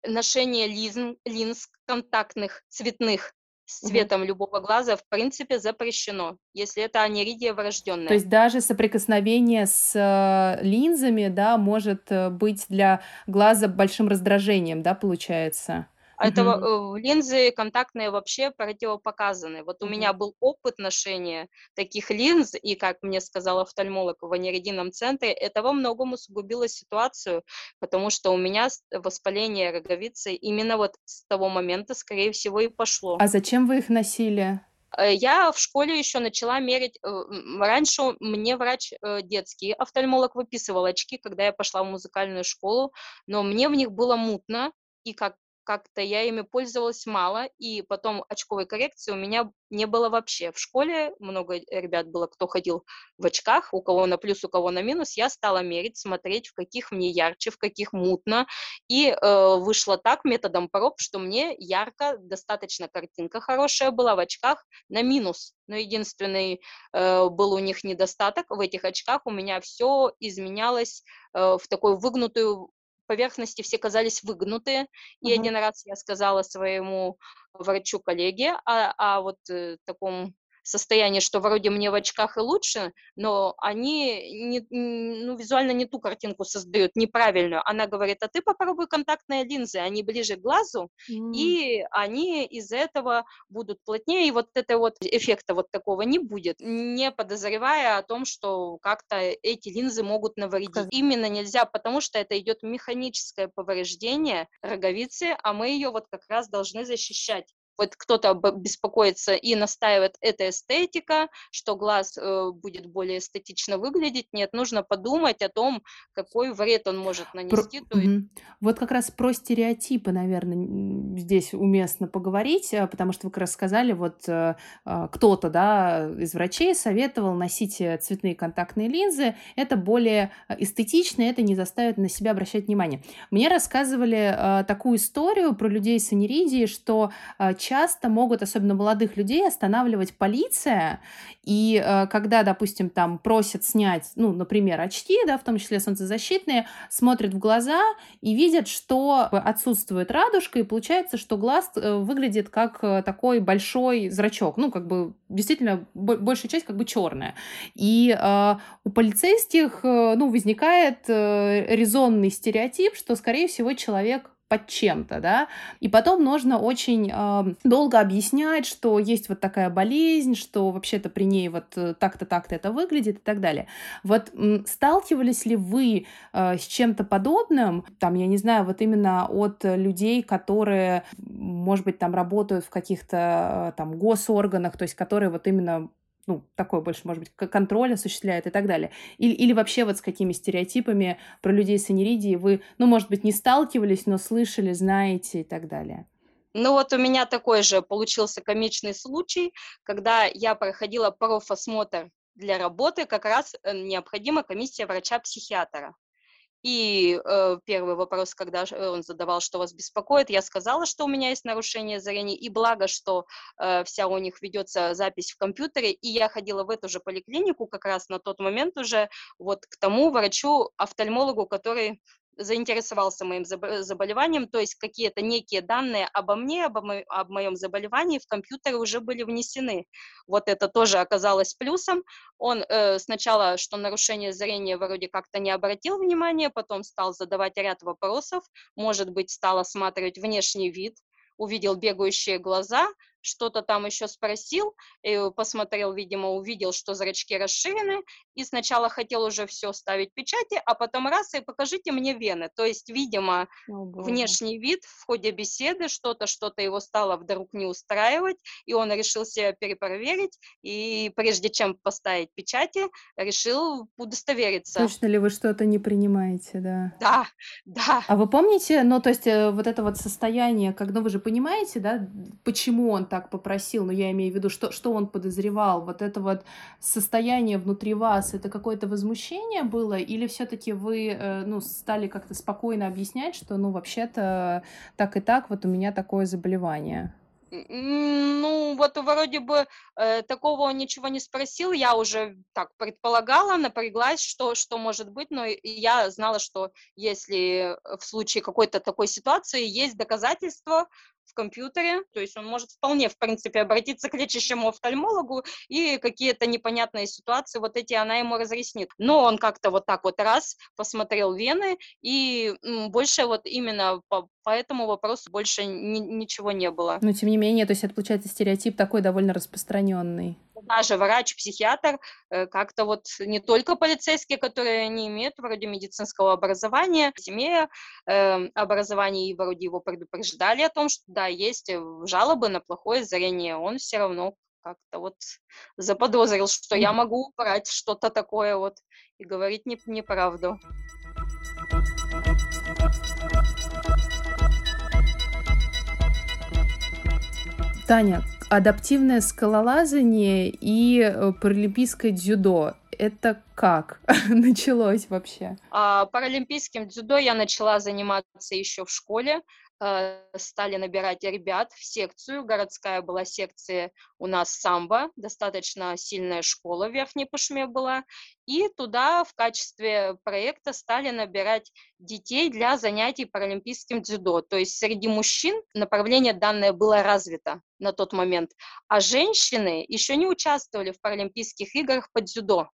A: ношения линз, линз контактных цветных с цветом угу. любого глаза в принципе запрещено, если это аниридия врожденная.
B: То есть даже соприкосновение с э, линзами, да, может э, быть для глаза большим раздражением, да, получается?
A: Это угу. линзы контактные вообще противопоказаны. Вот у меня был опыт ношения таких линз, и, как мне сказал офтальмолог в аниридийном центре, это во многом усугубило ситуацию, потому что у меня воспаление роговицы именно вот с того момента, скорее всего, и пошло.
B: А зачем вы их носили?
A: Э, я в школе еще начала мерить. Э, раньше мне врач детский, офтальмолог, выписывал очки, когда я пошла в музыкальную школу, но мне в них было мутно, и как как-то я ими пользовалась мало, и потом очковой коррекции у меня не было вообще. В школе много ребят было, кто ходил в очках, у кого на плюс, у кого на минус. Я стала мерить, смотреть, в каких мне ярче, в каких мутно, и э, вышло так методом проб, что мне ярко, достаточно картинка хорошая была в очках на минус. Но единственный э, был у них недостаток в этих очках, у меня все изменялось э, в такую выгнутую поверхности все казались выгнутые. И uh-huh. один раз я сказала своему врачу-коллеге о, о вот э, таком состояние, что вроде мне в очках и лучше, но они не, ну, визуально не ту картинку создают, неправильную. Она говорит, а ты попробуй контактные линзы, они ближе к глазу, mm. и они из этого будут плотнее, и вот это вот эффекта вот такого не будет, не подозревая о том, что как-то эти линзы могут навредить. Именно нельзя, потому что это идет механическое повреждение роговицы, а мы ее вот как раз должны защищать вот кто-то беспокоится и настаивает, это эстетика, что глаз э, будет более эстетично выглядеть. Нет, нужно подумать о том, какой вред он может нанести.
B: Про... То есть... Вот как раз про стереотипы, наверное, здесь уместно поговорить, э, потому что вы как раз сказали, вот э, э, кто-то да, из врачей советовал носить цветные контактные линзы. Это более эстетично, это не заставит на себя обращать внимание. Мне рассказывали такую историю про людей с аниридией, что часто могут, особенно молодых людей, останавливать полиция. И э, когда, допустим, там просят снять, ну, например, очки, да, в том числе солнцезащитные, смотрят в глаза и видят, что отсутствует радужка, и получается, что глаз э, выглядит как э, такой большой зрачок. Ну, как бы действительно большая часть как бы черная. И э, у полицейских, э, ну, возникает э, резонный стереотип, что, скорее всего, человек под чем-то, да, и потом нужно очень э, долго объяснять, что есть вот такая болезнь, что вообще-то при ней вот э, так-то, так-то это выглядит и так далее. Вот сталкивались ли вы э, с чем-то подобным, там, я не знаю, вот именно от людей, которые, может быть, там работают в каких-то э, там госорганах, то есть которые вот именно ну, такой больше, может быть, контроль осуществляет и так далее. Или, или вообще вот с какими стереотипами про людей с аниридией вы, ну, может быть, не сталкивались, но слышали, знаете и так далее.
A: Ну вот у меня такой же получился комичный случай, когда я проходила профосмотр для работы, как раз э, необходима комиссия врача-психиатра. И э, первый вопрос, когда э, он задавал, что вас беспокоит, я сказала, что у меня есть нарушение зрения, и благо, что э, вся у них ведется запись в компьютере, и я ходила в эту же поликлинику как раз на тот момент уже вот к тому врачу-офтальмологу, который заинтересовался моим заболеванием, то есть какие-то некие данные обо мне, обо мо об моем заболевании в компьютере уже были внесены. Вот это тоже оказалось плюсом. Он э, сначала, что нарушение зрения вроде как-то не обратил внимания, потом стал задавать ряд вопросов, может быть, стал осматривать внешний вид, увидел бегающие глаза, что-то там еще спросил, посмотрел, видимо, увидел, что зрачки расширены, и сначала хотел уже все ставить печати, а потом раз и покажите мне вены. То есть, видимо, О, внешний вид в ходе беседы, что-то, что-то его стало вдруг не устраивать, и он решил себя перепроверить, и прежде чем поставить печати, решил удостовериться.
B: Точно ли вы что-то не принимаете, да?
A: Да, да.
B: А вы помните, ну, то есть, э, вот это вот состояние, когда вы же понимаете, да, почему он так попросил, но я имею в виду, что, что он подозревал, вот это вот состояние внутри вас, это какое-то возмущение было, или все-таки вы, э, ну, стали как-то спокойно объяснять, что, ну, вообще-то так и так, вот у меня такое заболевание?
A: Ну, вот вроде бы э, такого он ничего не спросил, я уже так предполагала, напряглась, что, что может быть, но я знала, что если в случае какой-то такой ситуации есть доказательства, в компьютере, то есть он может вполне, в принципе, обратиться к лечащему офтальмологу и какие-то непонятные ситуации, вот эти она ему разъяснит. Но он как-то вот так вот раз посмотрел вены, и больше вот именно по, по этому вопросу больше ни, ничего не было.
B: Но тем не менее, то есть это получается стереотип такой довольно распространенный
A: даже врач, психиатр, э, как-то вот не только полицейские, которые не имеют вроде медицинского образования, имея э, образование и вроде его предупреждали о том, что да, есть э, жалобы на плохое зрение, он все равно как-то вот заподозрил, что я могу брать что-то такое вот и говорить не, неправду.
B: Таня, адаптивное скалолазание и э, паралимпийское дзюдо. Это как началось вообще?
A: А, паралимпийским дзюдо я начала заниматься еще в школе. Э, стали набирать ребят в секцию. Городская была секция у нас самбо, достаточно сильная школа в Верхней Пушме была. И туда в качестве проекта стали набирать детей для занятий паралимпийским дзюдо. То есть среди мужчин направление данное было развито на тот момент, а женщины еще не участвовали в паралимпийских играх по дзюдо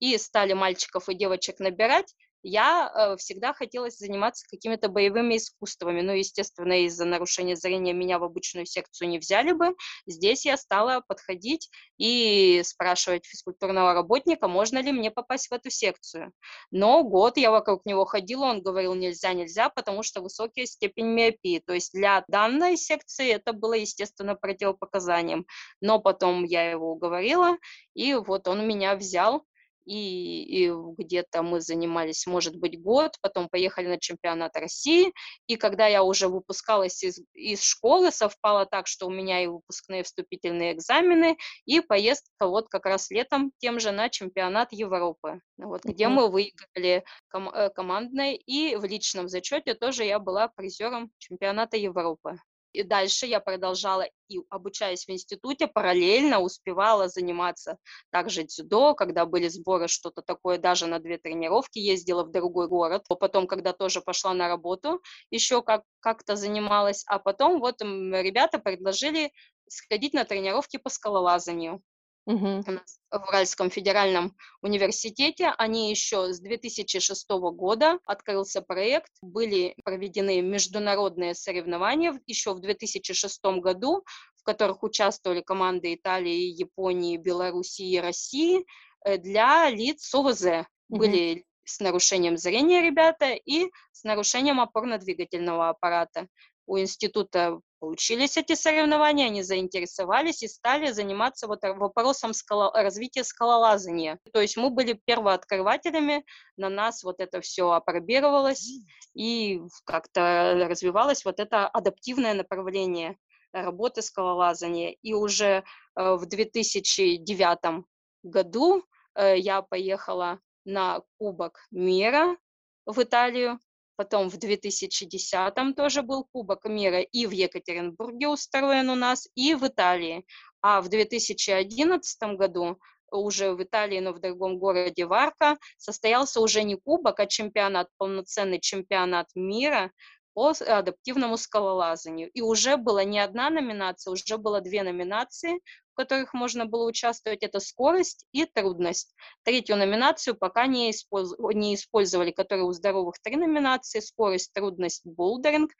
A: и стали мальчиков и девочек набирать я э, всегда хотела заниматься какими-то боевыми искусствами. Ну, естественно, из-за нарушения зрения меня в обычную секцию не взяли бы. Здесь я стала подходить и спрашивать физкультурного работника, можно ли мне попасть в эту секцию. Но год я вокруг него ходила, он говорил нельзя, нельзя, потому что высокая степень миопии. То есть для данной секции это было, естественно, противопоказанием. Но потом я его уговорила, и вот он меня взял и, и где-то мы занимались, может быть, год, потом поехали на чемпионат России, и когда я уже выпускалась из, из школы, совпало так, что у меня и выпускные вступительные экзамены, и поездка вот как раз летом тем же на чемпионат Европы, вот, где мы выиграли ком- э, командной, и в личном зачете тоже я была призером чемпионата Европы. И дальше я продолжала и обучаясь в институте, параллельно успевала заниматься также дзюдо, когда были сборы, что-то такое, даже на две тренировки ездила в другой город. Потом, когда тоже пошла на работу, еще как- как-то занималась. А потом вот ребята предложили сходить на тренировки по скалолазанию.
B: Угу.
A: У нас в Уральском федеральном университете. Они еще с 2006 года открылся проект, были проведены международные соревнования еще в 2006 году, в которых участвовали команды Италии, Японии, Белоруссии и России э, для лиц с ОВЗ. Угу. Были с нарушением зрения ребята и с нарушением опорно-двигательного аппарата. У института Получились эти соревнования, они заинтересовались и стали заниматься вот вопросом скало, развития скалолазания. То есть мы были первооткрывателями, на нас вот это все апробировалось и как-то развивалось вот это адаптивное направление работы скалолазания. И уже э, в 2009 году э, я поехала на Кубок мира в Италию, Потом в 2010 тоже был Кубок мира и в Екатеринбурге устроен у нас, и в Италии. А в 2011 году уже в Италии, но в другом городе Варка, состоялся уже не кубок, а чемпионат, полноценный чемпионат мира по адаптивному скалолазанию. И уже была не одна номинация, уже было две номинации которых можно было участвовать, это скорость и трудность. Третью номинацию пока не, использ... не использовали, которые у здоровых три номинации, скорость, трудность, болдеринг.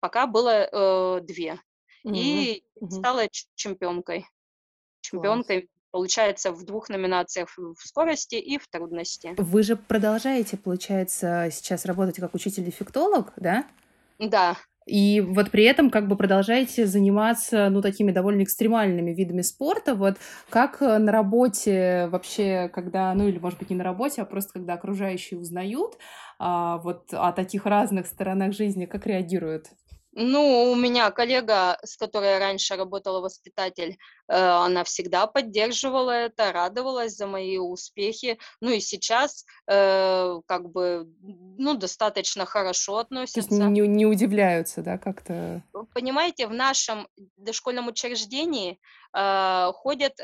A: Пока было э, две. Mm-hmm. И mm-hmm. стала чемпионкой. Чемпионкой Класс получается, в двух номинациях в скорости и в трудности.
B: Вы же продолжаете, получается, сейчас работать как учитель-дефектолог, да?
A: Да.
B: И вот при этом как бы продолжаете заниматься, ну, такими довольно экстремальными видами спорта. Вот как э, на работе вообще, когда, ну, или, может быть, не на работе, а просто когда окружающие узнают а, вот о таких разных сторонах жизни, как реагируют?
A: Ну, у меня коллега, с которой я раньше работала, воспитатель, э, она всегда поддерживала это, радовалась за мои успехи. Ну и сейчас э, как бы, ну, достаточно хорошо относятся.
B: То есть не, не удивляются, да, как-то?
A: Понимаете, в нашем дошкольном учреждении э, ходят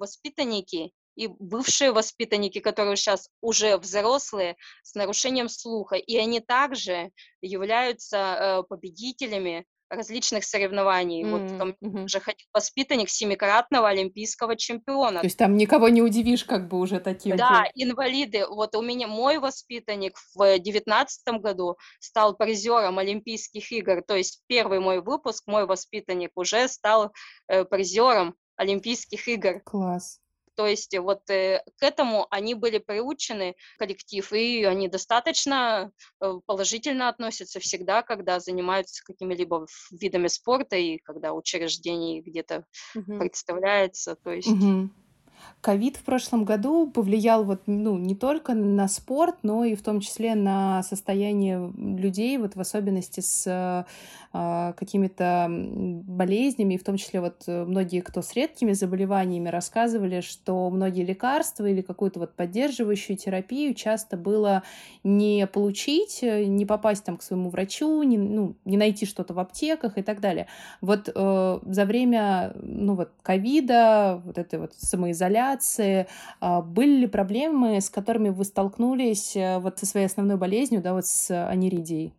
A: воспитанники, и бывшие воспитанники, которые сейчас уже взрослые, с нарушением слуха, и они также являются э, победителями различных соревнований. Mm-hmm. Вот там mm-hmm. уже ходил воспитанник семикратного олимпийского чемпиона.
B: То есть там никого не удивишь, как бы уже таким.
A: Да, инвалиды. Вот у меня мой воспитанник в девятнадцатом году стал призером Олимпийских игр. То есть первый мой выпуск, мой воспитанник уже стал э, призером Олимпийских игр.
B: Класс.
A: То есть вот э, к этому они были приучены, коллектив, и они достаточно э, положительно относятся всегда, когда занимаются какими-либо видами спорта и когда учреждение где-то угу. представляется. То есть...
B: Угу. Ковид в прошлом году повлиял вот, ну, не только на спорт, но и в том числе на состояние людей, вот в особенности с э, какими-то болезнями, и в том числе вот многие, кто с редкими заболеваниями, рассказывали, что многие лекарства или какую-то вот поддерживающую терапию часто было не получить, не попасть там к своему врачу, не, ну, не найти что-то в аптеках и так далее. Вот э, за время, ну вот, ковида, вот этой вот самоизоляции, э, были ли проблемы, с которыми вы столкнулись э, вот со своей основной болезнью, да, вот с аниридией?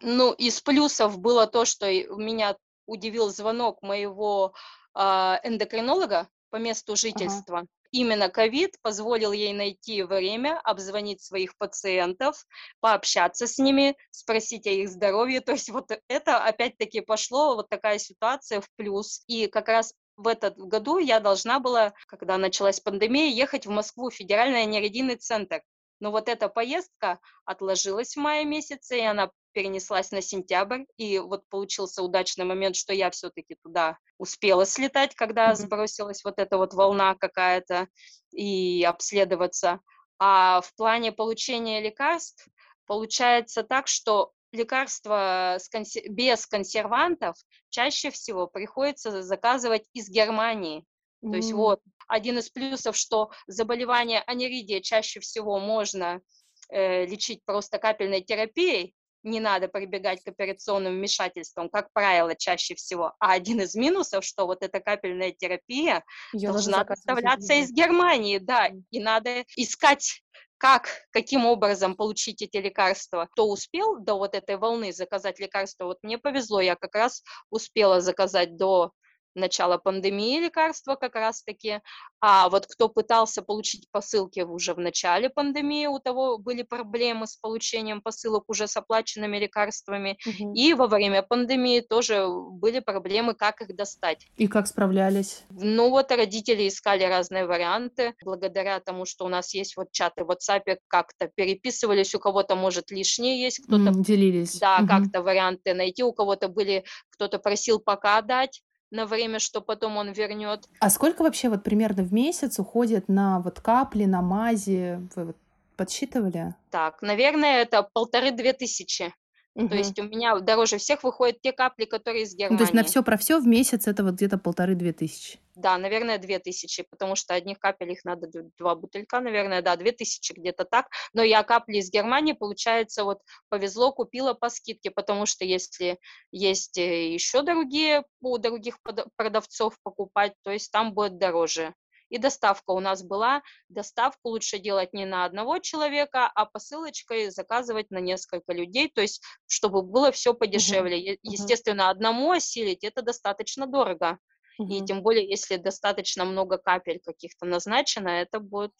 A: Ну, из плюсов было то, что меня удивил звонок моего э, эндокринолога по месту жительства. Ага именно ковид позволил ей найти время, обзвонить своих пациентов, пообщаться с ними, спросить о их здоровье. То есть вот это опять-таки пошло, вот такая ситуация в плюс. И как раз в этот году я должна была, когда началась пандемия, ехать в Москву, в федеральный анеридийный центр. Но вот эта поездка отложилась в мае месяце, и она перенеслась на сентябрь, и вот получился удачный момент, что я все-таки туда успела слетать, когда mm-hmm. сбросилась вот эта вот волна какая-то, и обследоваться. А в плане получения лекарств получается так, что лекарства консер... без консервантов чаще всего приходится заказывать из Германии. Mm-hmm. То есть вот один из плюсов, что заболевание аниридия чаще всего можно э, лечить просто капельной терапией, не надо прибегать к операционным вмешательствам, как правило, чаще всего. А один из минусов, что вот эта капельная терапия Ее должна доставляться из Германии, да, и надо искать как, каким образом получить эти лекарства. Кто успел до вот этой волны заказать лекарства? Вот мне повезло, я как раз успела заказать до начала пандемии лекарства как раз-таки, а вот кто пытался получить посылки уже в начале пандемии, у того были проблемы с получением посылок уже с оплаченными лекарствами, угу. и во время пандемии тоже были проблемы, как их достать.
B: И как справлялись?
A: Ну вот родители искали разные варианты, благодаря тому, что у нас есть вот чаты в WhatsApp, как-то переписывались, у кого-то, может, лишние есть, кто-то...
B: Делились.
A: Да, угу. как-то варианты найти, у кого-то были, кто-то просил пока дать, на время, что потом он вернет.
B: А сколько вообще вот примерно в месяц уходит на вот капли, на мази? Вы вот подсчитывали?
A: Так, наверное, это полторы-две тысячи. Угу. То есть у меня дороже всех выходят те капли, которые из Германии. Ну,
B: то есть на все про все в месяц это вот где-то полторы-две тысячи.
A: Да, наверное, две тысячи, потому что одних капель их надо два бутылька, наверное, да, две тысячи где-то так. Но я капли из Германии, получается, вот повезло, купила по скидке, потому что если есть э, еще другие, у других продавцов покупать, то есть там будет дороже. И доставка у нас была. Доставку лучше делать не на одного человека, а посылочкой заказывать на несколько людей, то есть чтобы было все подешевле. Uh-huh. Естественно, одному осилить это достаточно дорого. Uh-huh. И тем более, если достаточно много капель каких-то назначено, это будет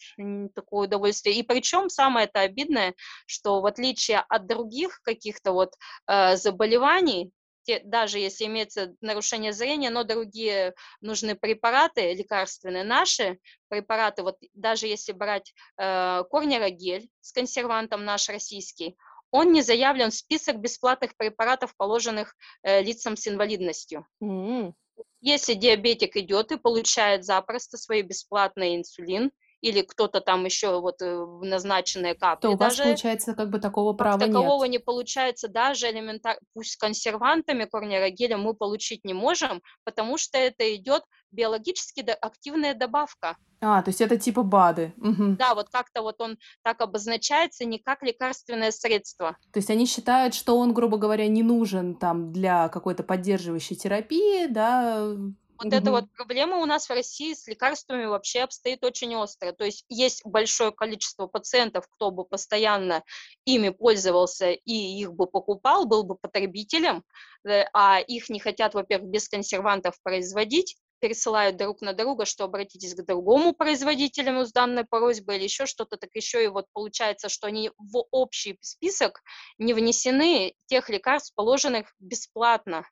A: такое удовольствие. И причем самое это обидное, что в отличие от других каких-то вот э, заболеваний, те, даже если имеется нарушение зрения, но другие нужны препараты лекарственные, наши препараты, вот даже если брать э, корнерогель с консервантом наш российский, он не заявлен в список бесплатных препаратов, положенных э, лицам с инвалидностью. Mm-hmm. Если диабетик идет и получает запросто свой бесплатный инсулин, или кто-то там еще вот э, назначенные капли.
B: То у вас, даже, получается, как бы такого права
A: нет. Такового не получается даже элементарно, пусть с консервантами корнерогеля мы получить не можем, потому что это идет биологически активная добавка.
B: А, то есть это типа БАДы.
A: Угу. Да, вот как-то вот он так обозначается, не как лекарственное средство.
B: То есть они считают, что он, грубо говоря, не нужен там для какой-то поддерживающей терапии, да,
A: вот эта вот проблема у нас в России с лекарствами вообще обстоит очень остро. То есть есть большое количество пациентов, кто бы постоянно ими пользовался и их бы покупал, был бы потребителем, э, а их не хотят, во-первых, без консервантов производить, пересылают друг на друга, что обратитесь к другому производителю с данной просьбой или еще что-то, так еще и вот получается, что они в общий список не внесены тех лекарств, положенных бесплатно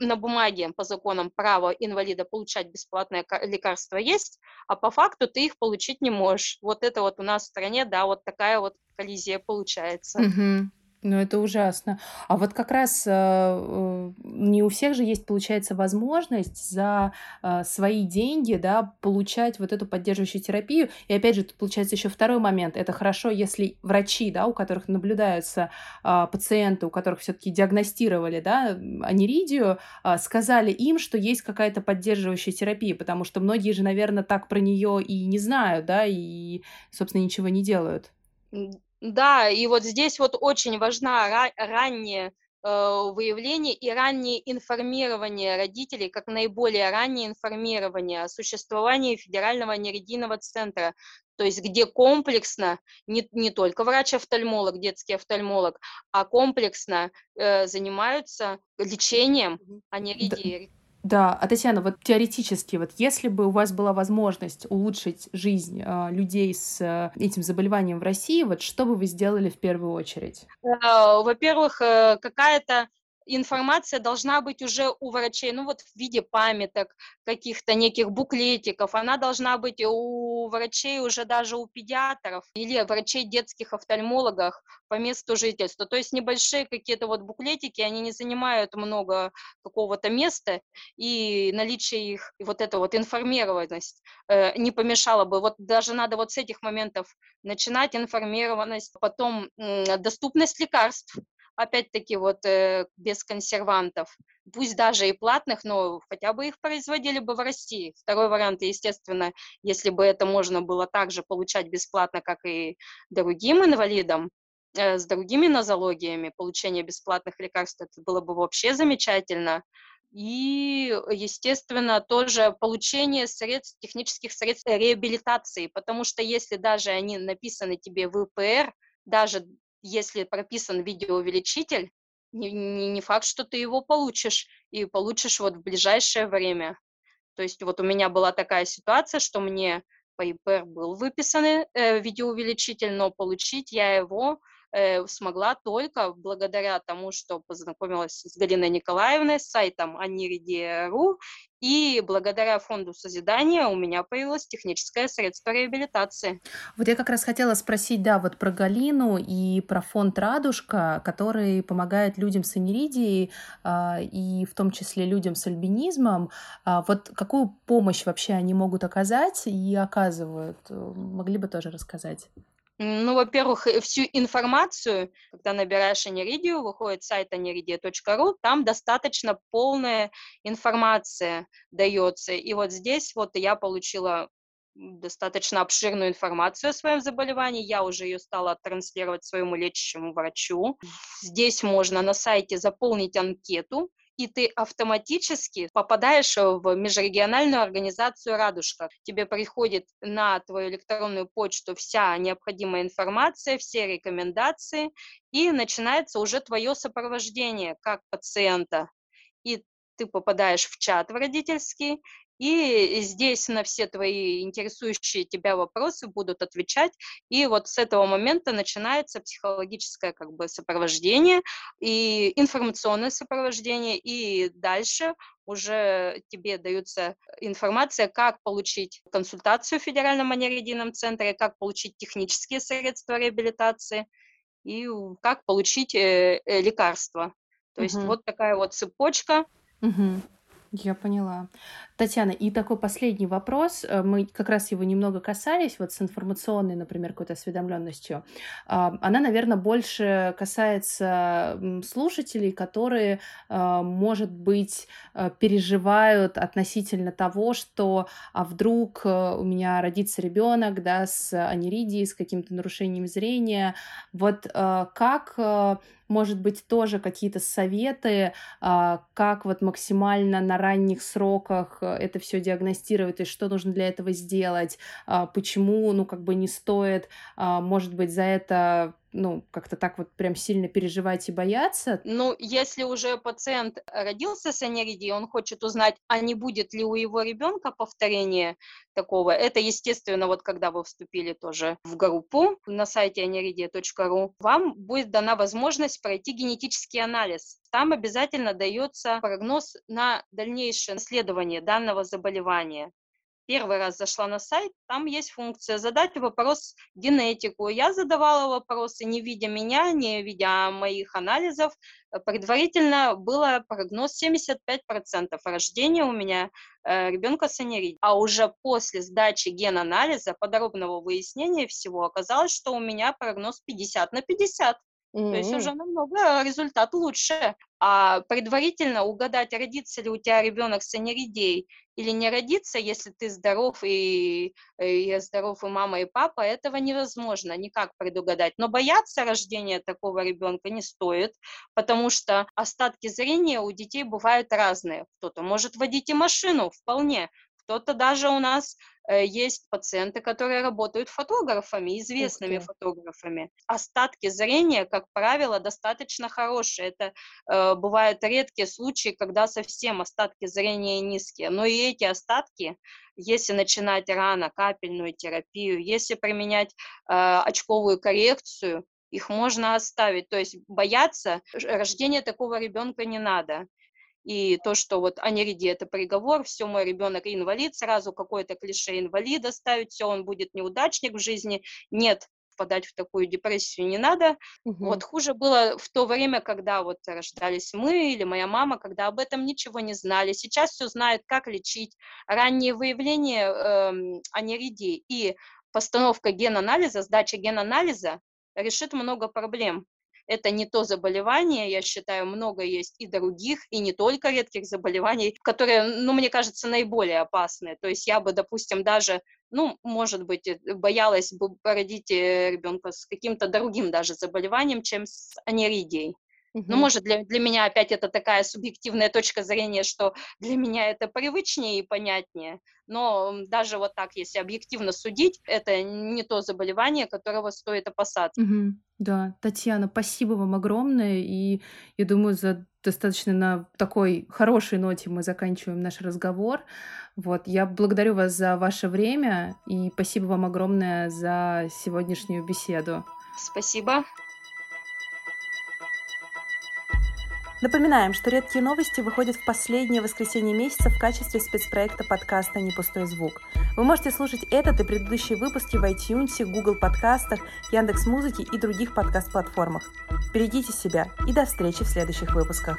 A: на бумаге по законам право инвалида получать бесплатное лекарство есть, а по факту ты их получить не можешь. Вот это вот у нас в стране, да, вот такая вот коллизия получается.
B: Угу. Ну, это ужасно. А вот как раз э, не у всех же есть, получается, возможность за э, свои деньги, да, получать вот эту поддерживающую терапию. И опять же, тут получается еще второй момент. Это хорошо, если врачи, да, у которых наблюдаются э, пациенты, у которых все-таки диагностировали, да, аниридию, э, сказали им, что есть какая-то поддерживающая терапия, потому что многие же, наверное, так про нее и не знают, да, и, собственно, ничего не делают.
A: Да, и вот здесь вот очень важна ра- раннее э, выявление и раннее информирование родителей, как наиболее раннее информирование о существовании федерального неридийного центра, то есть где комплексно, не, не только врач-офтальмолог, детский офтальмолог, а комплексно э, занимаются лечением аниридии.
B: Да, а Татьяна, вот теоретически, вот если бы у вас была возможность улучшить жизнь э, людей с э, этим заболеванием в России, вот что бы вы сделали в первую очередь?
A: Э, во-первых, э, какая-то информация должна быть уже у врачей, ну вот в виде памяток, каких-то неких буклетиков, она должна быть у врачей уже даже у педиатров или врачей детских офтальмологов по месту жительства. То есть небольшие какие-то вот буклетики, они не занимают много какого-то места, и наличие их, вот эта вот информированность э, не помешала бы. Вот даже надо вот с этих моментов начинать информированность, потом э, доступность лекарств, опять-таки вот э, без консервантов, пусть даже и платных, но хотя бы их производили бы в России. Второй вариант, естественно, если бы это можно было также получать бесплатно, как и другим инвалидам, э, с другими нозологиями, получение бесплатных лекарств, это было бы вообще замечательно. И, естественно, тоже получение средств, технических средств реабилитации, потому что если даже они написаны тебе в ИПР, даже если прописан видеоувеличитель, не, не, факт, что ты его получишь, и получишь вот в ближайшее время. То есть вот у меня была такая ситуация, что мне по ИПР был выписан э, видеоувеличитель, но получить я его э, смогла только благодаря тому, что познакомилась с Галиной Николаевной, с сайтом aniridea.ru, и благодаря фонду созидания у меня появилось техническое средство реабилитации.
B: Вот я как раз хотела спросить, да, вот про Галину и про фонд «Радужка», который помогает людям с аниридией а, и в том числе людям с альбинизмом. А, вот какую помощь вообще они могут оказать и оказывают? Могли бы тоже рассказать?
A: Ну, во-первых, э, всю информацию, когда набираешь Аниридию, выходит сайт aniridia.ru, там достаточно полная информация дается. И вот здесь вот я получила достаточно обширную информацию о своем заболевании, я уже ее стала транслировать своему лечащему врачу. Здесь можно на сайте заполнить анкету, и ты автоматически попадаешь в межрегиональную организацию «Радужка». Тебе приходит на твою электронную почту вся необходимая информация, все рекомендации, и начинается уже твое сопровождение как пациента. И ты попадаешь в чат в родительский, и здесь на все твои интересующие тебя вопросы будут отвечать. И вот с этого момента начинается психологическое как бы сопровождение и информационное сопровождение. И дальше уже тебе дается информация, как получить консультацию в Федеральном аниридийном центре, как получить технические средства реабилитации и как получить э, э, лекарства. То угу. есть вот такая вот цепочка.
B: Угу. Я поняла. Татьяна, и такой последний вопрос. Э, мы как раз его немного касались, вот с информационной, например, какой-то осведомленностью. А, она, наверное, больше касается слушателей, которые, а, может быть, э, переживают относительно того, что а вдруг э, у меня родится ребенок, да, с аниридией, с каким-то нарушением зрения. Вот как может быть, тоже какие-то советы, а, как вот максимально на ранних сроках э, это все диагностировать, и что нужно для этого сделать, а, почему, ну, как бы не стоит, а, может быть, за это ну, как-то так вот прям сильно переживать и бояться?
A: Ну, если уже пациент родился с аниридией, он хочет узнать, а не будет ли у его ребенка повторение такого. Это, естественно, вот когда вы вступили тоже в группу на сайте aniridia.ru, вам будет дана возможность пройти генетический анализ. Там обязательно дается прогноз на дальнейшее наследование данного заболевания. Первый раз зашла на сайт, там есть функция задать вопрос генетику. Я задавала вопросы, не видя меня, не видя моих анализов. Предварительно было прогноз 75% рождения у меня э, ребенка с анеридией. А уже после сдачи генанализа, подробного выяснения всего, оказалось, что у меня прогноз 50 на 50. Mm-hmm. То есть уже намного результат лучше. А предварительно угадать, родится ли у тебя ребенок с анеридией или не родится, если ты здоров и, и здоров и мама, и папа, этого невозможно никак предугадать. Но бояться рождения такого ребенка не стоит, потому что остатки зрения у детей бывают разные. Кто-то может водить и машину вполне, кто-то даже у нас Э, есть пациенты, которые работают фотографами, известными фотографами. Остатки зрения, как правило, достаточно хорошие. Это э, бывают редкие случаи, когда совсем остатки зрения низкие. Но и эти остатки, если начинать рано капельную терапию, если применять э, очковую коррекцию, их можно оставить. То есть бояться рождения такого ребенка не надо и то, что вот аниридия – это приговор, все, мой ребенок инвалид, сразу какое-то клише инвалида ставить, все, он будет неудачник в жизни. Нет, впадать в такую депрессию не надо. Угу. Вот хуже было в то время, когда вот рождались мы или моя мама, когда об этом ничего не знали. Сейчас все знают, как лечить. Раннее выявление э, аниридии и постановка генанализа, сдача генанализа решит много проблем это не то заболевание, я считаю, много есть и других, и не только редких заболеваний, которые, ну, мне кажется, наиболее опасные. То есть я бы, допустим, даже ну, может быть, э, боялась бы родить э, ребенка с каким-то другим даже заболеванием, чем с анеридией. Угу. Ну, может, для, для меня опять это такая субъективная точка зрения, что для меня это привычнее и понятнее. Но даже вот так, если объективно судить, это не то заболевание, которого стоит опасаться.
B: Угу. Да, Татьяна, спасибо вам огромное. И я думаю, за достаточно на такой хорошей ноте мы заканчиваем наш разговор. Вот, я благодарю вас за ваше время и спасибо вам огромное за сегодняшнюю беседу.
A: Спасибо.
B: Напоминаем, что «Редкие новости» выходят в последнее воскресенье месяца в качестве спецпроекта подкаста «Не пустой звук». Вы можете слушать этот и предыдущие выпуски в iTunes, Google подкастах, Яндекс.Музыке и других подкаст-платформах. Берегите себя и до встречи в следующих выпусках.